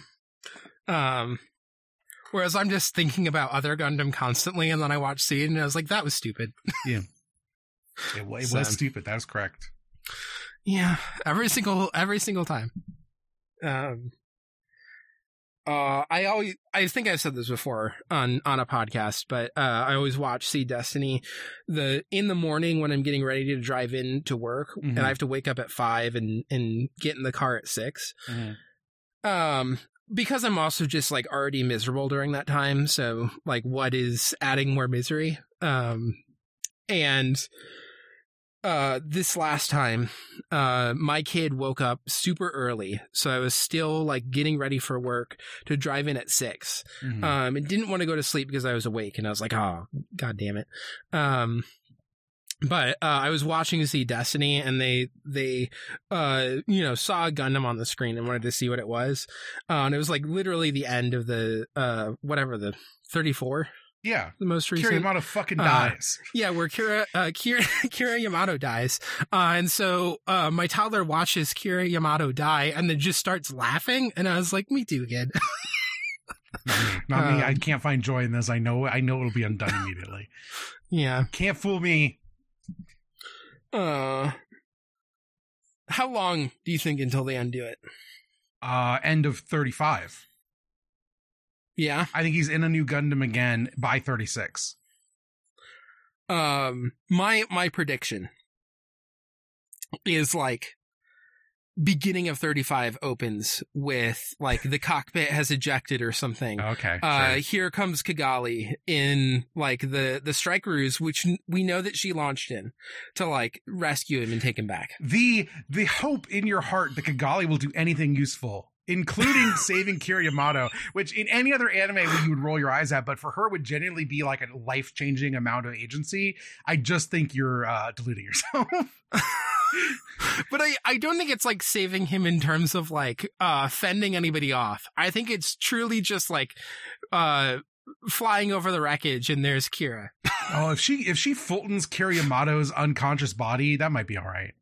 Um, whereas I'm just thinking about other Gundam constantly, and then I watch Seed, and I was like, that was stupid. It, it So- was stupid. That was correct. Yeah, every single every single time. Um uh I always I think I've said this before on on a podcast, but uh I always watch Seed Destiny the in the morning when I'm getting ready to drive in to work Mhm. and I have to wake up at 5 and and get in the car at 6. Um because I'm also just like already miserable during that time, so like what is adding more misery? Um and uh this last time uh my kid woke up super early so i was still like getting ready for work to drive in at 6 Mhm. um and didn't want to go to sleep because i was awake and i was like oh god damn it um but uh, I was watching to Seed Destiny, and they they uh you know saw a Gundam on the screen and wanted to see what it was, uh, and it was like literally the end of the uh whatever the thirty four yeah. the most recent Kira Yamato fucking Uh, dies. yeah, where Kira uh, Kira Kira Yamato dies, uh, and so uh, my toddler watches Kira Yamato die, and then just starts laughing, and I was like, "Me too, kid." Not me. Not me. I um, can't find joy in this. I know. I know it'll be undone immediately. yeah. Can't fool me. Uh, how long do you think until they undo it? Uh, end of thirty-five. Yeah. I think he's in a new Gundam again by thirty-six. Um, my my prediction is like beginning of 35 opens with like the cockpit has ejected or something Okay. uh sure. here comes Cagalli in like the the Strike Rouge which we know that she launched in to like rescue him and take him back the the hope in your heart that Cagalli will do anything useful, including saving Kira Yamato, which in any other anime you would roll your eyes at, but for her would genuinely be like a life changing amount of agency. I just think you're uh, deluding yourself. but I, I don't think it's like saving him in terms of like uh fending anybody off. I think it's truly just like uh flying over the wreckage and there's Kira. Oh, if she if she Fulton's Yamato's unconscious body, that might be all right.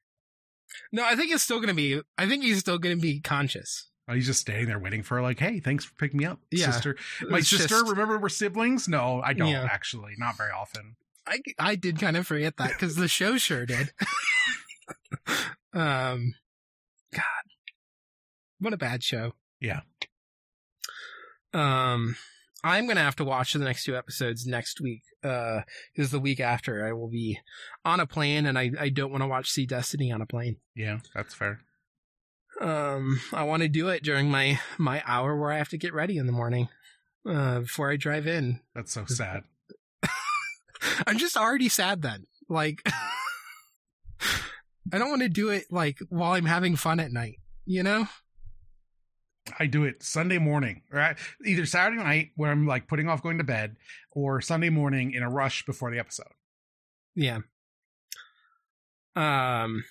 no, I think it's still gonna be. I think he's still gonna be conscious. Oh, he's just standing there waiting for her, like, hey, thanks for picking me up, Yeah. sister. My sister, just- remember we're siblings? No, I don't Yeah. actually. Not very often. I I did kind of forget that because the show sure did. um, God, what a bad show. Yeah. Um, I'm gonna have to watch the next two episodes next week. Uh, because the week after I will be on a plane, and I I don't want to watch Seed Destiny on a plane. Yeah, that's fair. Um, I want to do it during my my hour where I have to get ready in the morning. Uh, before I drive in. That's so sad. I'm just already sad then. Like, I don't want to do it like while I'm having fun at night, you know? I do it Sunday morning, right? Either Saturday night where I'm like putting off going to bed, or Sunday morning in a rush before the episode. Yeah. Um,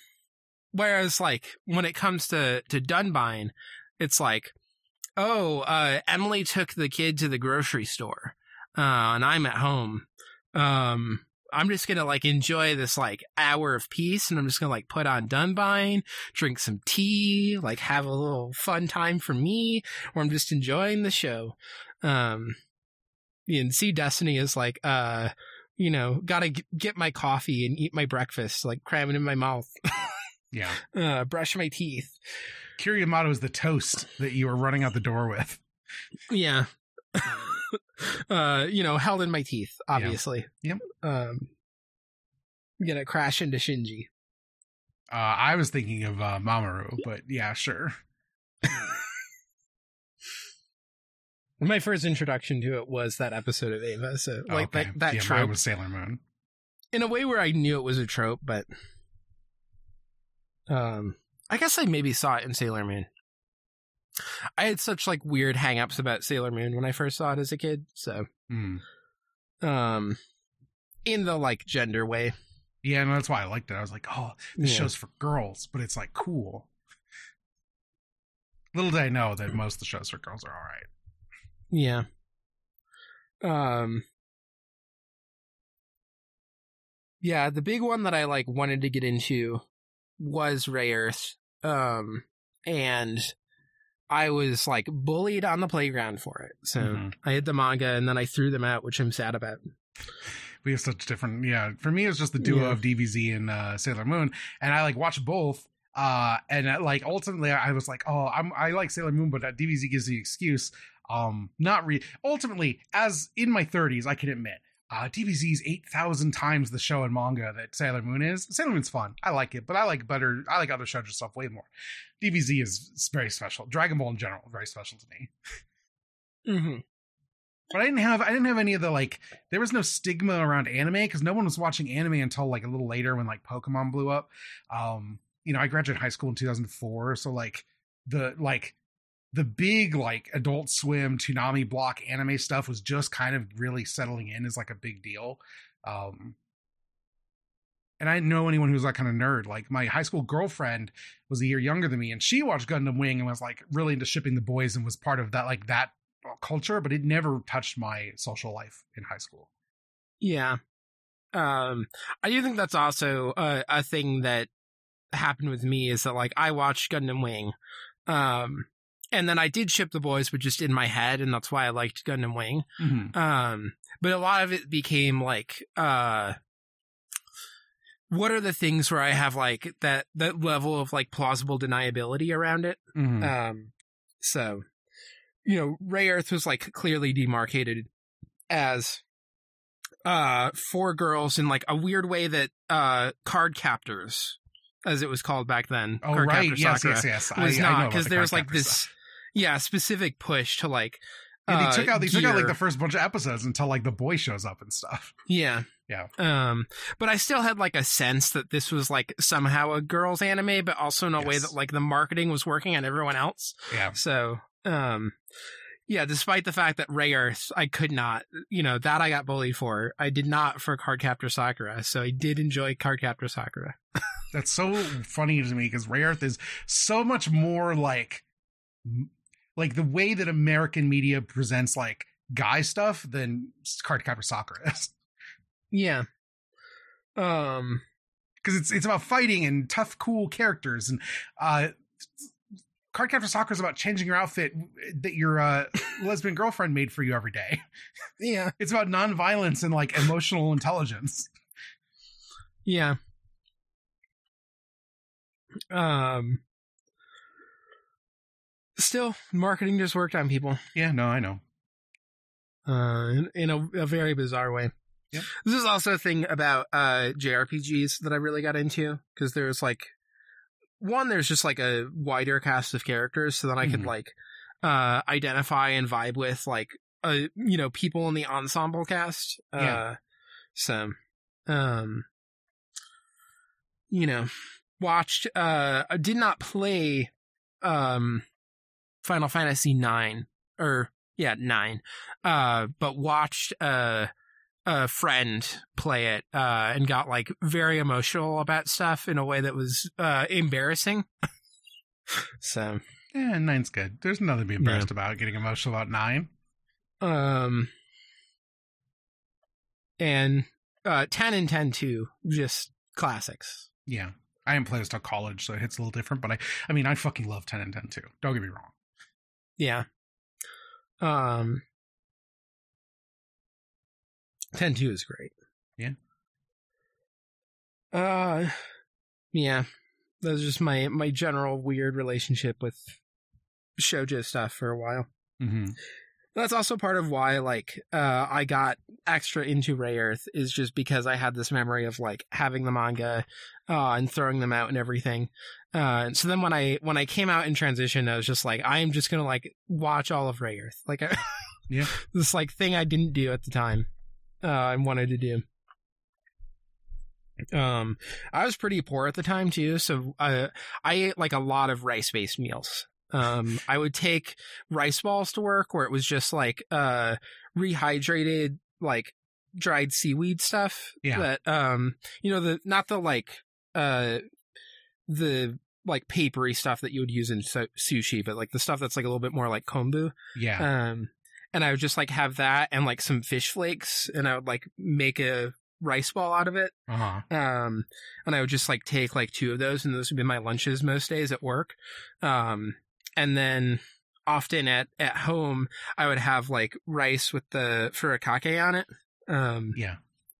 whereas like when it comes to, to Dunbine, it's like, oh, uh, Emily took the kid to the grocery store, uh, and I'm at home. Um, I'm just gonna like enjoy this like hour of peace and I'm just gonna like put on Dunbine, drink some tea, like have a little fun time for me, or I'm just enjoying the show. Um, and Seed Destiny is like, uh, you know, gotta g- get my coffee and eat my breakfast, like cram it in my mouth, Yeah. uh, brush my teeth. Kira Yamato is the toast that you were running out the door with. Yeah. uh, you know, held in my teeth, obviously. Yep. Um, gonna crash into Shinji. Uh, I was thinking of uh, Mamoru, but yeah, sure. My first introduction to it was that episode of Eva, so like Okay. that that yeah, trope. was Sailor Moon. in a way where I knew it was a trope, but um, I guess I maybe saw it in Sailor Moon. I had such like weird hangups about Sailor Moon when I first saw it as a kid, so Hmm. um, in the like gender way. Yeah, and that's why I liked it. I was like, oh, this Yeah. show's for girls, but it's like cool. Little did I know that most of the shows for girls are all right. Yeah. Um Yeah, the big one that I like wanted to get into was Rayearth. Um and I was like bullied on the playground for it. So Mhm. I had the manga and then I threw them out, which I'm sad about. We have such different. Yeah, for me, it was just the duo Yeah. of DBZ and uh, Sailor Moon, and I like watched both. Uh, and uh, like ultimately, I was like, oh, I'm I like Sailor Moon, but that DBZ gives the excuse. Um, not re. Ultimately, as in my 30s, I can admit. Uh, DBZ's eight thousand times the show and manga that Sailor Moon is. Sailor Moon's fun. I like it, but I like better. I like other shows stuff way more. DBZ is is very special. Dragon Ball in general, very special to me. Mm-hmm. But I didn't have I didn't have any of the like there was no stigma around anime because no one was watching anime until like a little later when like Pokemon blew up. Um, you know, I graduated high school in 2004, so like the like the big like Adult Swim, Toonami block anime stuff was just kind of really settling in as like a big deal. Um and I know anyone who was that kind of nerd. Like my high school girlfriend was a year younger than me, and she watched Gundam Wing and was like really into shipping the boys and was part of that like that culture, but it never touched my social life in high school. Yeah. Um, I do think that's also a, a thing that happened with me is that like I watched Gundam Wing, um, and then I did ship the boys, but just in my head, and that's why I liked Gundam Wing. Um, but a lot of it became like, uh, what are the things where I have like that that level of like plausible deniability around it? Mhm. Um, so, you know, Rayearth was like clearly demarcated as uh four girls in like a weird way that uh Cardcaptors, as it was called back then. oh Card right, Captor yes, yes, yes. was I, not because the there's like this, stuff. Yeah, specific push to like. Yeah, they uh, took out they took out like the first bunch of episodes until like the boy shows up and stuff. Yeah. Yeah. Um, but I still had like a sense that this was like somehow a girls anime, but also in a way that like the marketing was working on everyone else. Yeah, So, um, yeah, despite the fact that Rayearth, I could not, you know, that I got bullied for. I did not for Cardcaptor Sakura. So I did enjoy Cardcaptor Sakura. that's so funny to me because Rayearth is so much more like like the way that American media presents like guy stuff than Cardcaptor Sakura is. Yeah. Um. because it's it's about fighting and tough, cool characters, and uh, Card Cardcaptor Sakura is about changing your outfit that your uh, lesbian girlfriend made for you every day. Yeah. It's about nonviolence and like emotional intelligence. Yeah. Um. Still, marketing just worked on people. Yeah, no, I know. uh, in, in a, a very bizarre way. Yep. This is also a thing about uh, JRPGs that I really got into because there's like one, there's just like a wider cast of characters, so then I could Mhm. like uh, identify and vibe with like uh, you know people in the ensemble cast. Uh, Yeah. So, um, you know, watched. Uh, I did not play um, Final Fantasy nine or yeah nine uh but watched uh a friend play it uh and got like very emotional about stuff in a way that was uh embarrassing so Yeah, nine's good. There's nothing to be embarrassed about. Getting emotional about nine. um and uh 10 and 10 too just classics Yeah, I haven't played this till college, so it hits a little different. But I, I mean, I fucking love ten and ten too. Don't get me wrong. Yeah um 10 2 is great Yeah. uh yeah that's just my my general weird relationship with shoujo stuff for a while Mm-hmm. That's also part of why like uh i got extra into Rayearth is just because i had this memory of like having the manga uh and throwing them out and everything. Uh and so then when i when i came out in transition i was just like i am just gonna like watch all of Rayearth. Like I, Yeah. this like thing i didn't do at the time uh i wanted to do. Um i was pretty poor at the time too so uh, i ate like a lot of rice based meals um i would take rice balls to work where it was just like uh rehydrated like dried seaweed stuff Yeah. that um you know the not the like uh the like papery stuff that you would use in su- sushi but like the stuff that's like a little bit more like kombu Yeah. um and i would just like have that and like some fish flakes and i would like make a rice ball out of it Uh huh. um and i would just like take like two of those and those would be my lunches most days at work um and then often at at home i would have like rice with the furikake on it um Yeah.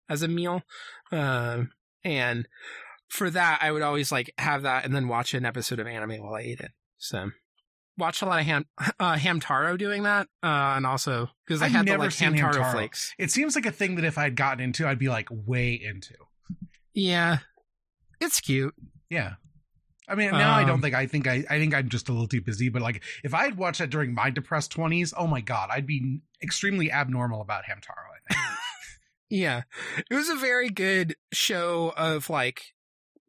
as a meal um and for that i would always like have that and then watch an episode of anime while i ate it so watched a lot of ham uh hamtaro doing that uh and also because I've had the never like seen hamtaro, Hamtaro. flakes It seems like a thing that if I'd gotten into, I'd be like way into. yeah it's cute Yeah. I mean, now I don't Um, think I think I I think I'm just a little too busy. But like, if I had watched that during my depressed twenties, oh my god, I'd be extremely abnormal about Hamtaro. I think. Yeah. It was a very good show of like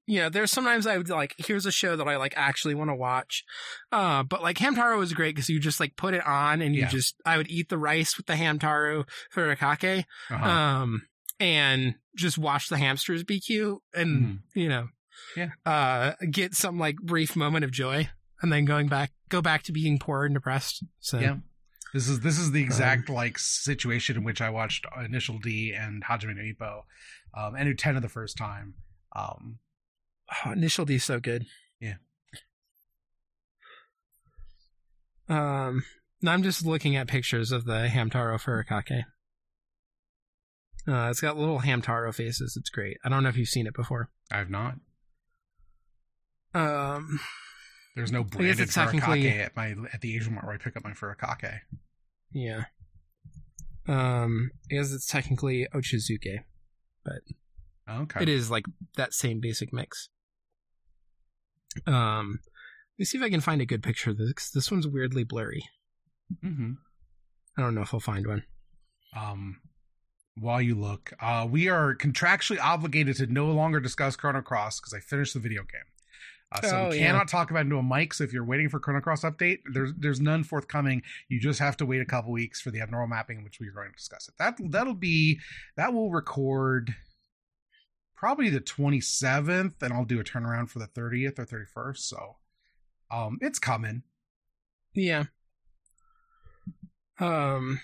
you know, there's sometimes I would like here's a show that I like actually want to watch. Uh but like Hamtaro was great because you just like put it on and you Yeah. just I would eat the rice with the Hamtaro furikake. Uh-huh. Um and just watch the hamsters be cute and Mhm. you know Yeah. uh get some like brief moment of joy and then going back go back to being poor and depressed. So Yeah. This is this is the exact Um, like situation in which I watched Initial D and Hajime no Ippo, um, and Utena the first time. Um, Oh, Initial D is so good. Yeah. Um, now I'm just looking at pictures of the Hamtaro Furikake. Uh, it's got little Hamtaro faces. It's great. I don't know if you've seen it before. I've not. Um, There's no branded furikake at my at the Asian mart where I pick up my furikake. yeah. Um, I guess it's technically ochazuke. Okay. It is like that same basic mix. Um, let me see if I can find a good picture of this. 'cause This one's weirdly blurry. hmm I don't know if I'll find one. Um, while you look, uh, we are contractually obligated to no longer discuss Chrono Cross because I finished the video game. Uh, so Oh, we yeah. cannot talk about it into a mic. So if you're waiting for Chrono Cross update, there's there's none forthcoming. You just have to wait a couple weeks for the abnormal mapping, which we're going to discuss it. That that'll be that will record probably the 27th, and I'll do a turnaround for the 30th or 31st. So, um, it's coming. Yeah. Um.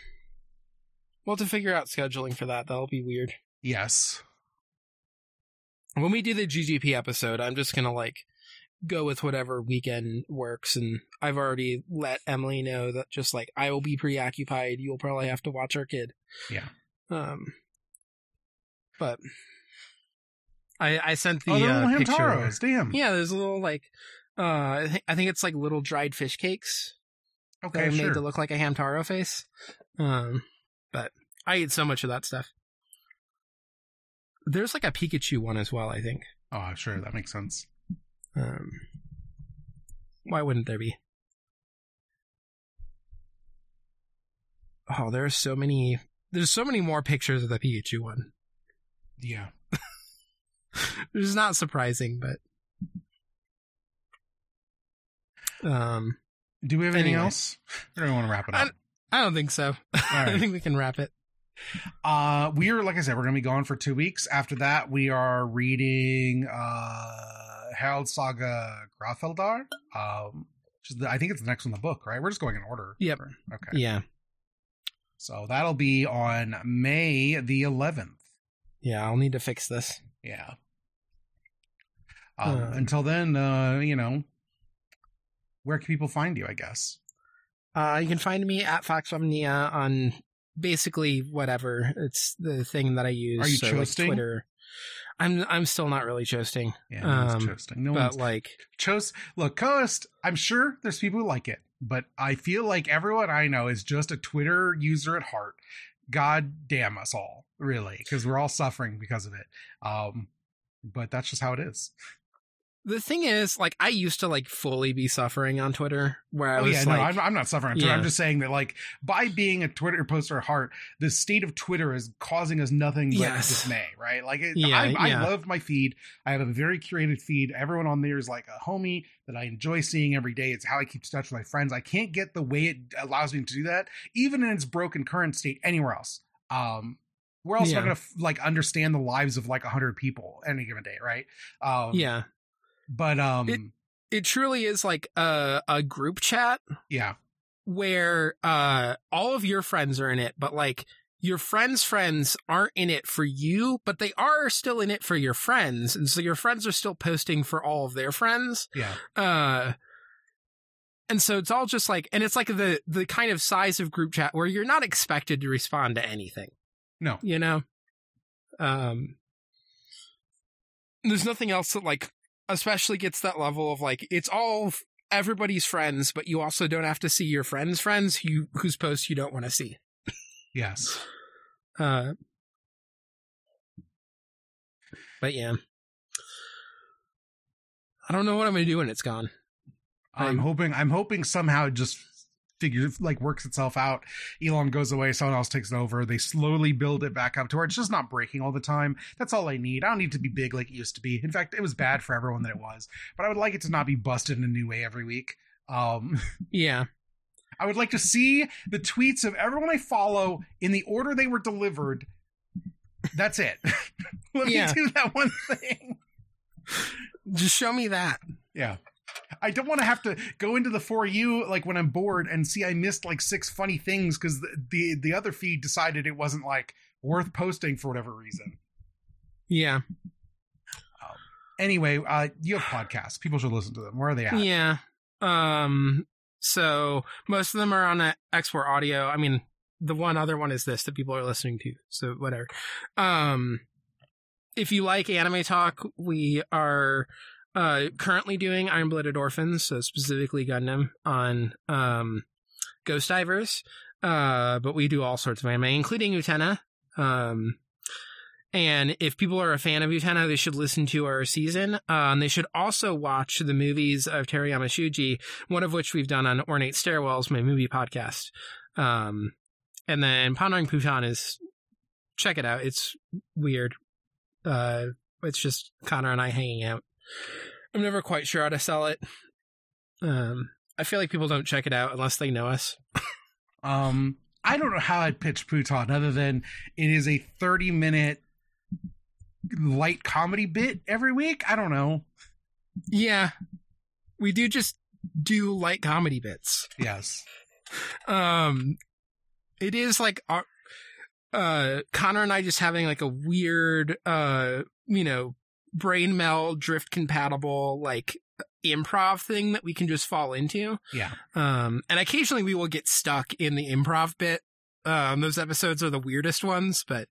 Well, to figure out scheduling for that, that'll be weird. Yes. When we do the GGP episode, I'm just gonna like go with whatever weekend works, and I've already let Emily know that just like I will be preoccupied. You'll probably have to watch our kid. Yeah. Um. But I I sent the oh, they're uh, picture. Hamtaros. Damn. Yeah, there's a little like uh I think I think it's like little dried fish cakes that Okay, are made sure. to look like a Hamtaro face. Um, but I eat so much of that stuff. There's like a Pikachu one as well. I think. oh, sure. That makes sense. Um, why wouldn't there be? Oh, there's so many. There's so many more pictures of the Pikachu one. Yeah. Which is not surprising, but um, Do we have anything Anyway. else? Or do we want to wrap it up? I don't think so. I think we can wrap it. Uh, we are, like I said, we're going to be gone for two weeks. After that, we are reading uh, Harold Saga Gráfeldar. Um, which is the, I think it's the next one in the book, right? We're just going in order. Yep. Okay. Yeah, So that'll be on May the 11th. yeah. I'll need to fix this. Yeah. Um, Um, until then, uh, you know, where can people find you? I guess. Uh, you can find me at foxmomnia on basically whatever. It's the thing that I use. Are you so, like. Twitter. I'm I'm still not really choasting, Yeah, no one's Um, toasting. No but one's like chose. Look, Cohost. I'm sure there's people who like it, but I feel like everyone I know is just a Twitter user at heart. God damn us all, really, because we're all suffering because of it. Um, but that's just how it is. The thing is, like I used to like fully be suffering on Twitter, where I oh was yeah, like, no, I'm, I'm not suffering. on Twitter. I'm just saying that, like, by being a Twitter poster at heart, the state of Twitter is causing us nothing but Yes. dismay, right? Like, it, Yeah, I, I love my feed. I have a very curated feed. Everyone on there is like a homie that I enjoy seeing every day. It's how I keep in touch with my friends. I can't get the way it allows me to do that, even in its broken current state, anywhere else. Um, we're also Yeah. not gonna like understand the lives of like a hundred people any given day, right? Um, yeah, but um, It- it truly is like a a group chat yeah, where uh all of your friends are in it, but like your friends' friends aren't in it for you, but they are still in it for your friends, and so your friends are still posting for all of their friends. yeah, Uh and so it's all just like and it's like the the kind of size of group chat where you're not expected to respond to anything. no, You know? Um there's nothing else that like especially gets that level of like it's all everybody's friends, but you also don't have to see your friends' friends who whose posts you don't want to see. yes. Uh but yeah. I don't know what I'm gonna do when it's gone. I'm I'm- hoping I'm hoping somehow it just figures like works itself out. Elon goes away, someone else takes it over. They slowly build it back up to where it's just not breaking all the time. That's all I need. I don't need to be big like it used to be. In fact, it was bad for everyone that it was, but I would like it to not be busted in a new way every week. Um, Yeah. I would like to see the tweets of everyone I follow in the order they were delivered. That's it. Let Yeah. me do that one thing. Just show me that. Yeah. I don't want to have to go into the for you like when I'm bored and see I missed like six funny things because the, the the other feed decided it wasn't like worth posting for whatever reason. Yeah. Anyway, uh, you have podcasts. People should listen to them. Where are they at? Yeah. Um so most of them are on export audio. I mean, the one other one is this that people are listening to. So whatever. Um if you like anime talk, we are uh currently doing Iron Blooded Orphans, so specifically Gundam on um Ghost Divers. Uh but we do all sorts of anime, including Utena. Um and if people are a fan of Utena, they should listen to our season. Uh, and they should also watch the movies of Terayama Shuji, one of which we've done on Ornate Stairwells, my movie podcast. Um, and then Pondering Pootan is, check it out. It's weird. Uh, it's just Connor and I hanging out. I'm never quite sure how to sell it. Um, I feel like people don't check it out unless they know us. Um, I don't know how I'd pitch Pootan other than it is a 30 minute light comedy bit every week. I don't know. Yeah. We do just do light comedy bits. Yes. um it is like our uh Connor and I just having like a weird uh you know brain meld drift compatible like improv thing that we can just fall into. Yeah. Um and occasionally we will get stuck in the improv bit. Um those episodes are the weirdest ones, but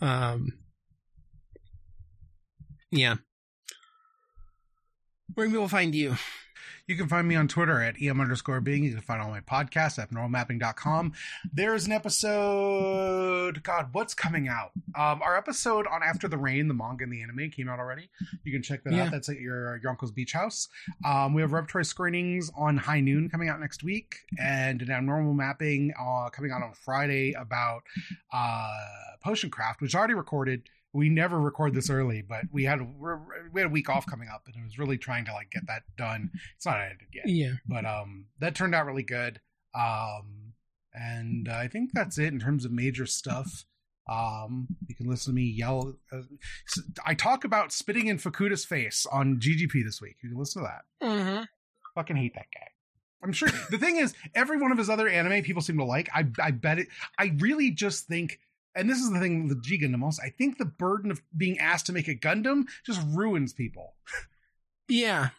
um yeah. Where can people find you? You can find me on Twitter at em underscore being. You can find all my podcasts at normalmapping.com. There's an episode. God, what's coming out? Um, our episode on After the Rain, the manga and the anime came out already. You can check that Yeah. out. That's at your, your uncle's beach house. Um, we have repertory screenings on High Noon coming out next week, and an abnormal mapping uh, coming out on Friday about uh, Potion Craft, which is already recorded we never record this early, but we had we're, we had a week off coming up, and I was really trying to like get that done. It's not edited yet, Yeah. but um, that turned out really good. Um, and I think that's it in terms of major stuff. Um, you can listen to me yell. Uh, I talk about spitting in Fukuda's face on GGP this week. You can listen to that. Mm-hmm. Fucking hate that guy. I'm sure. the thing is, every one of his other anime people seem to like. I I bet it. I really just think and this is the thing with G Gundam most. I think the burden of being asked to make a Gundam just ruins people. Yeah.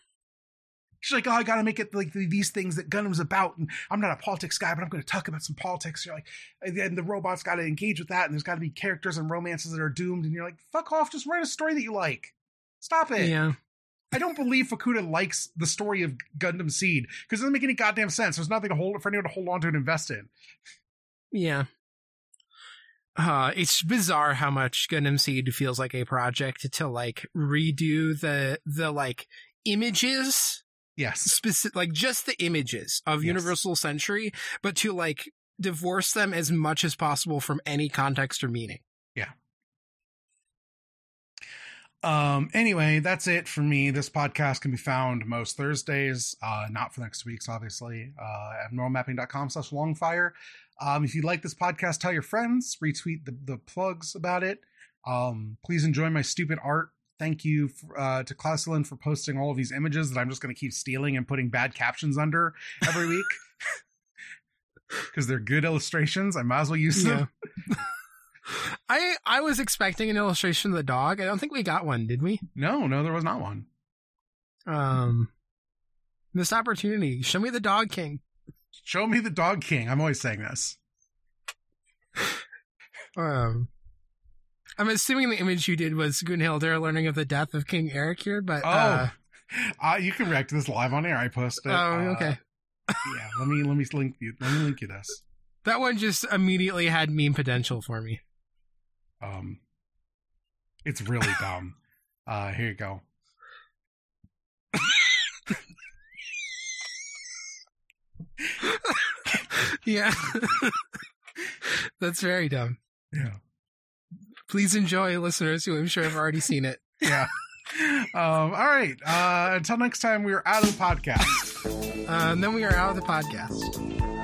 She's like, oh, I got to make it like these things that Gundam's about, and I'm not a politics guy, but I'm going to talk about some politics. You're like, and the robots got to engage with that, and there's got to be characters and romances that are doomed, and you're like, fuck off, just write a story that you like. Stop it. Yeah. I don't believe Fukuda likes the story of Gundam Seed because it doesn't make any goddamn sense. There's nothing to hold for anyone to hold on to and invest in. Yeah. Uh, it's bizarre how much Gundam Seed feels like a project to like redo the the like images, Yes. specific like just the images of Yes. Universal Century, but to like divorce them as much as possible from any context or meaning. Yeah. Um, anyway, that's it for me. This podcast can be found most Thursdays, uh, not for next week's, obviously, uh, at normalmapping.com slash longfire. Um, if you like this podcast, tell your friends, retweet the, the plugs about it. Um, please enjoy my stupid art. Thank you for, uh, to Klauselin for posting all of these images that I'm just going to keep stealing and putting bad captions under every week. Because they're good illustrations. I might as well use them. I I was expecting an illustration of the dog. I don't think we got one, did we? No, no, there was not one. Um missed opportunity. Show me the dog king. Show me the Dog King. I'm always saying this. Um I'm assuming the image you did was Gunnhildr learning of the death of King Eric here, but Oh, uh, uh, you can react to this live on air. I posted. oh, uh, okay. yeah, let me let me link you. Let me link you this. That one just immediately had meme potential for me. Um, it's really dumb. Uh, here you go. Yeah. That's very dumb. Yeah, Please enjoy, listeners who I'm sure have already seen it. yeah. um, all right. Uh, until next time, we're out of the podcast. Uh, and then we are out of the podcast.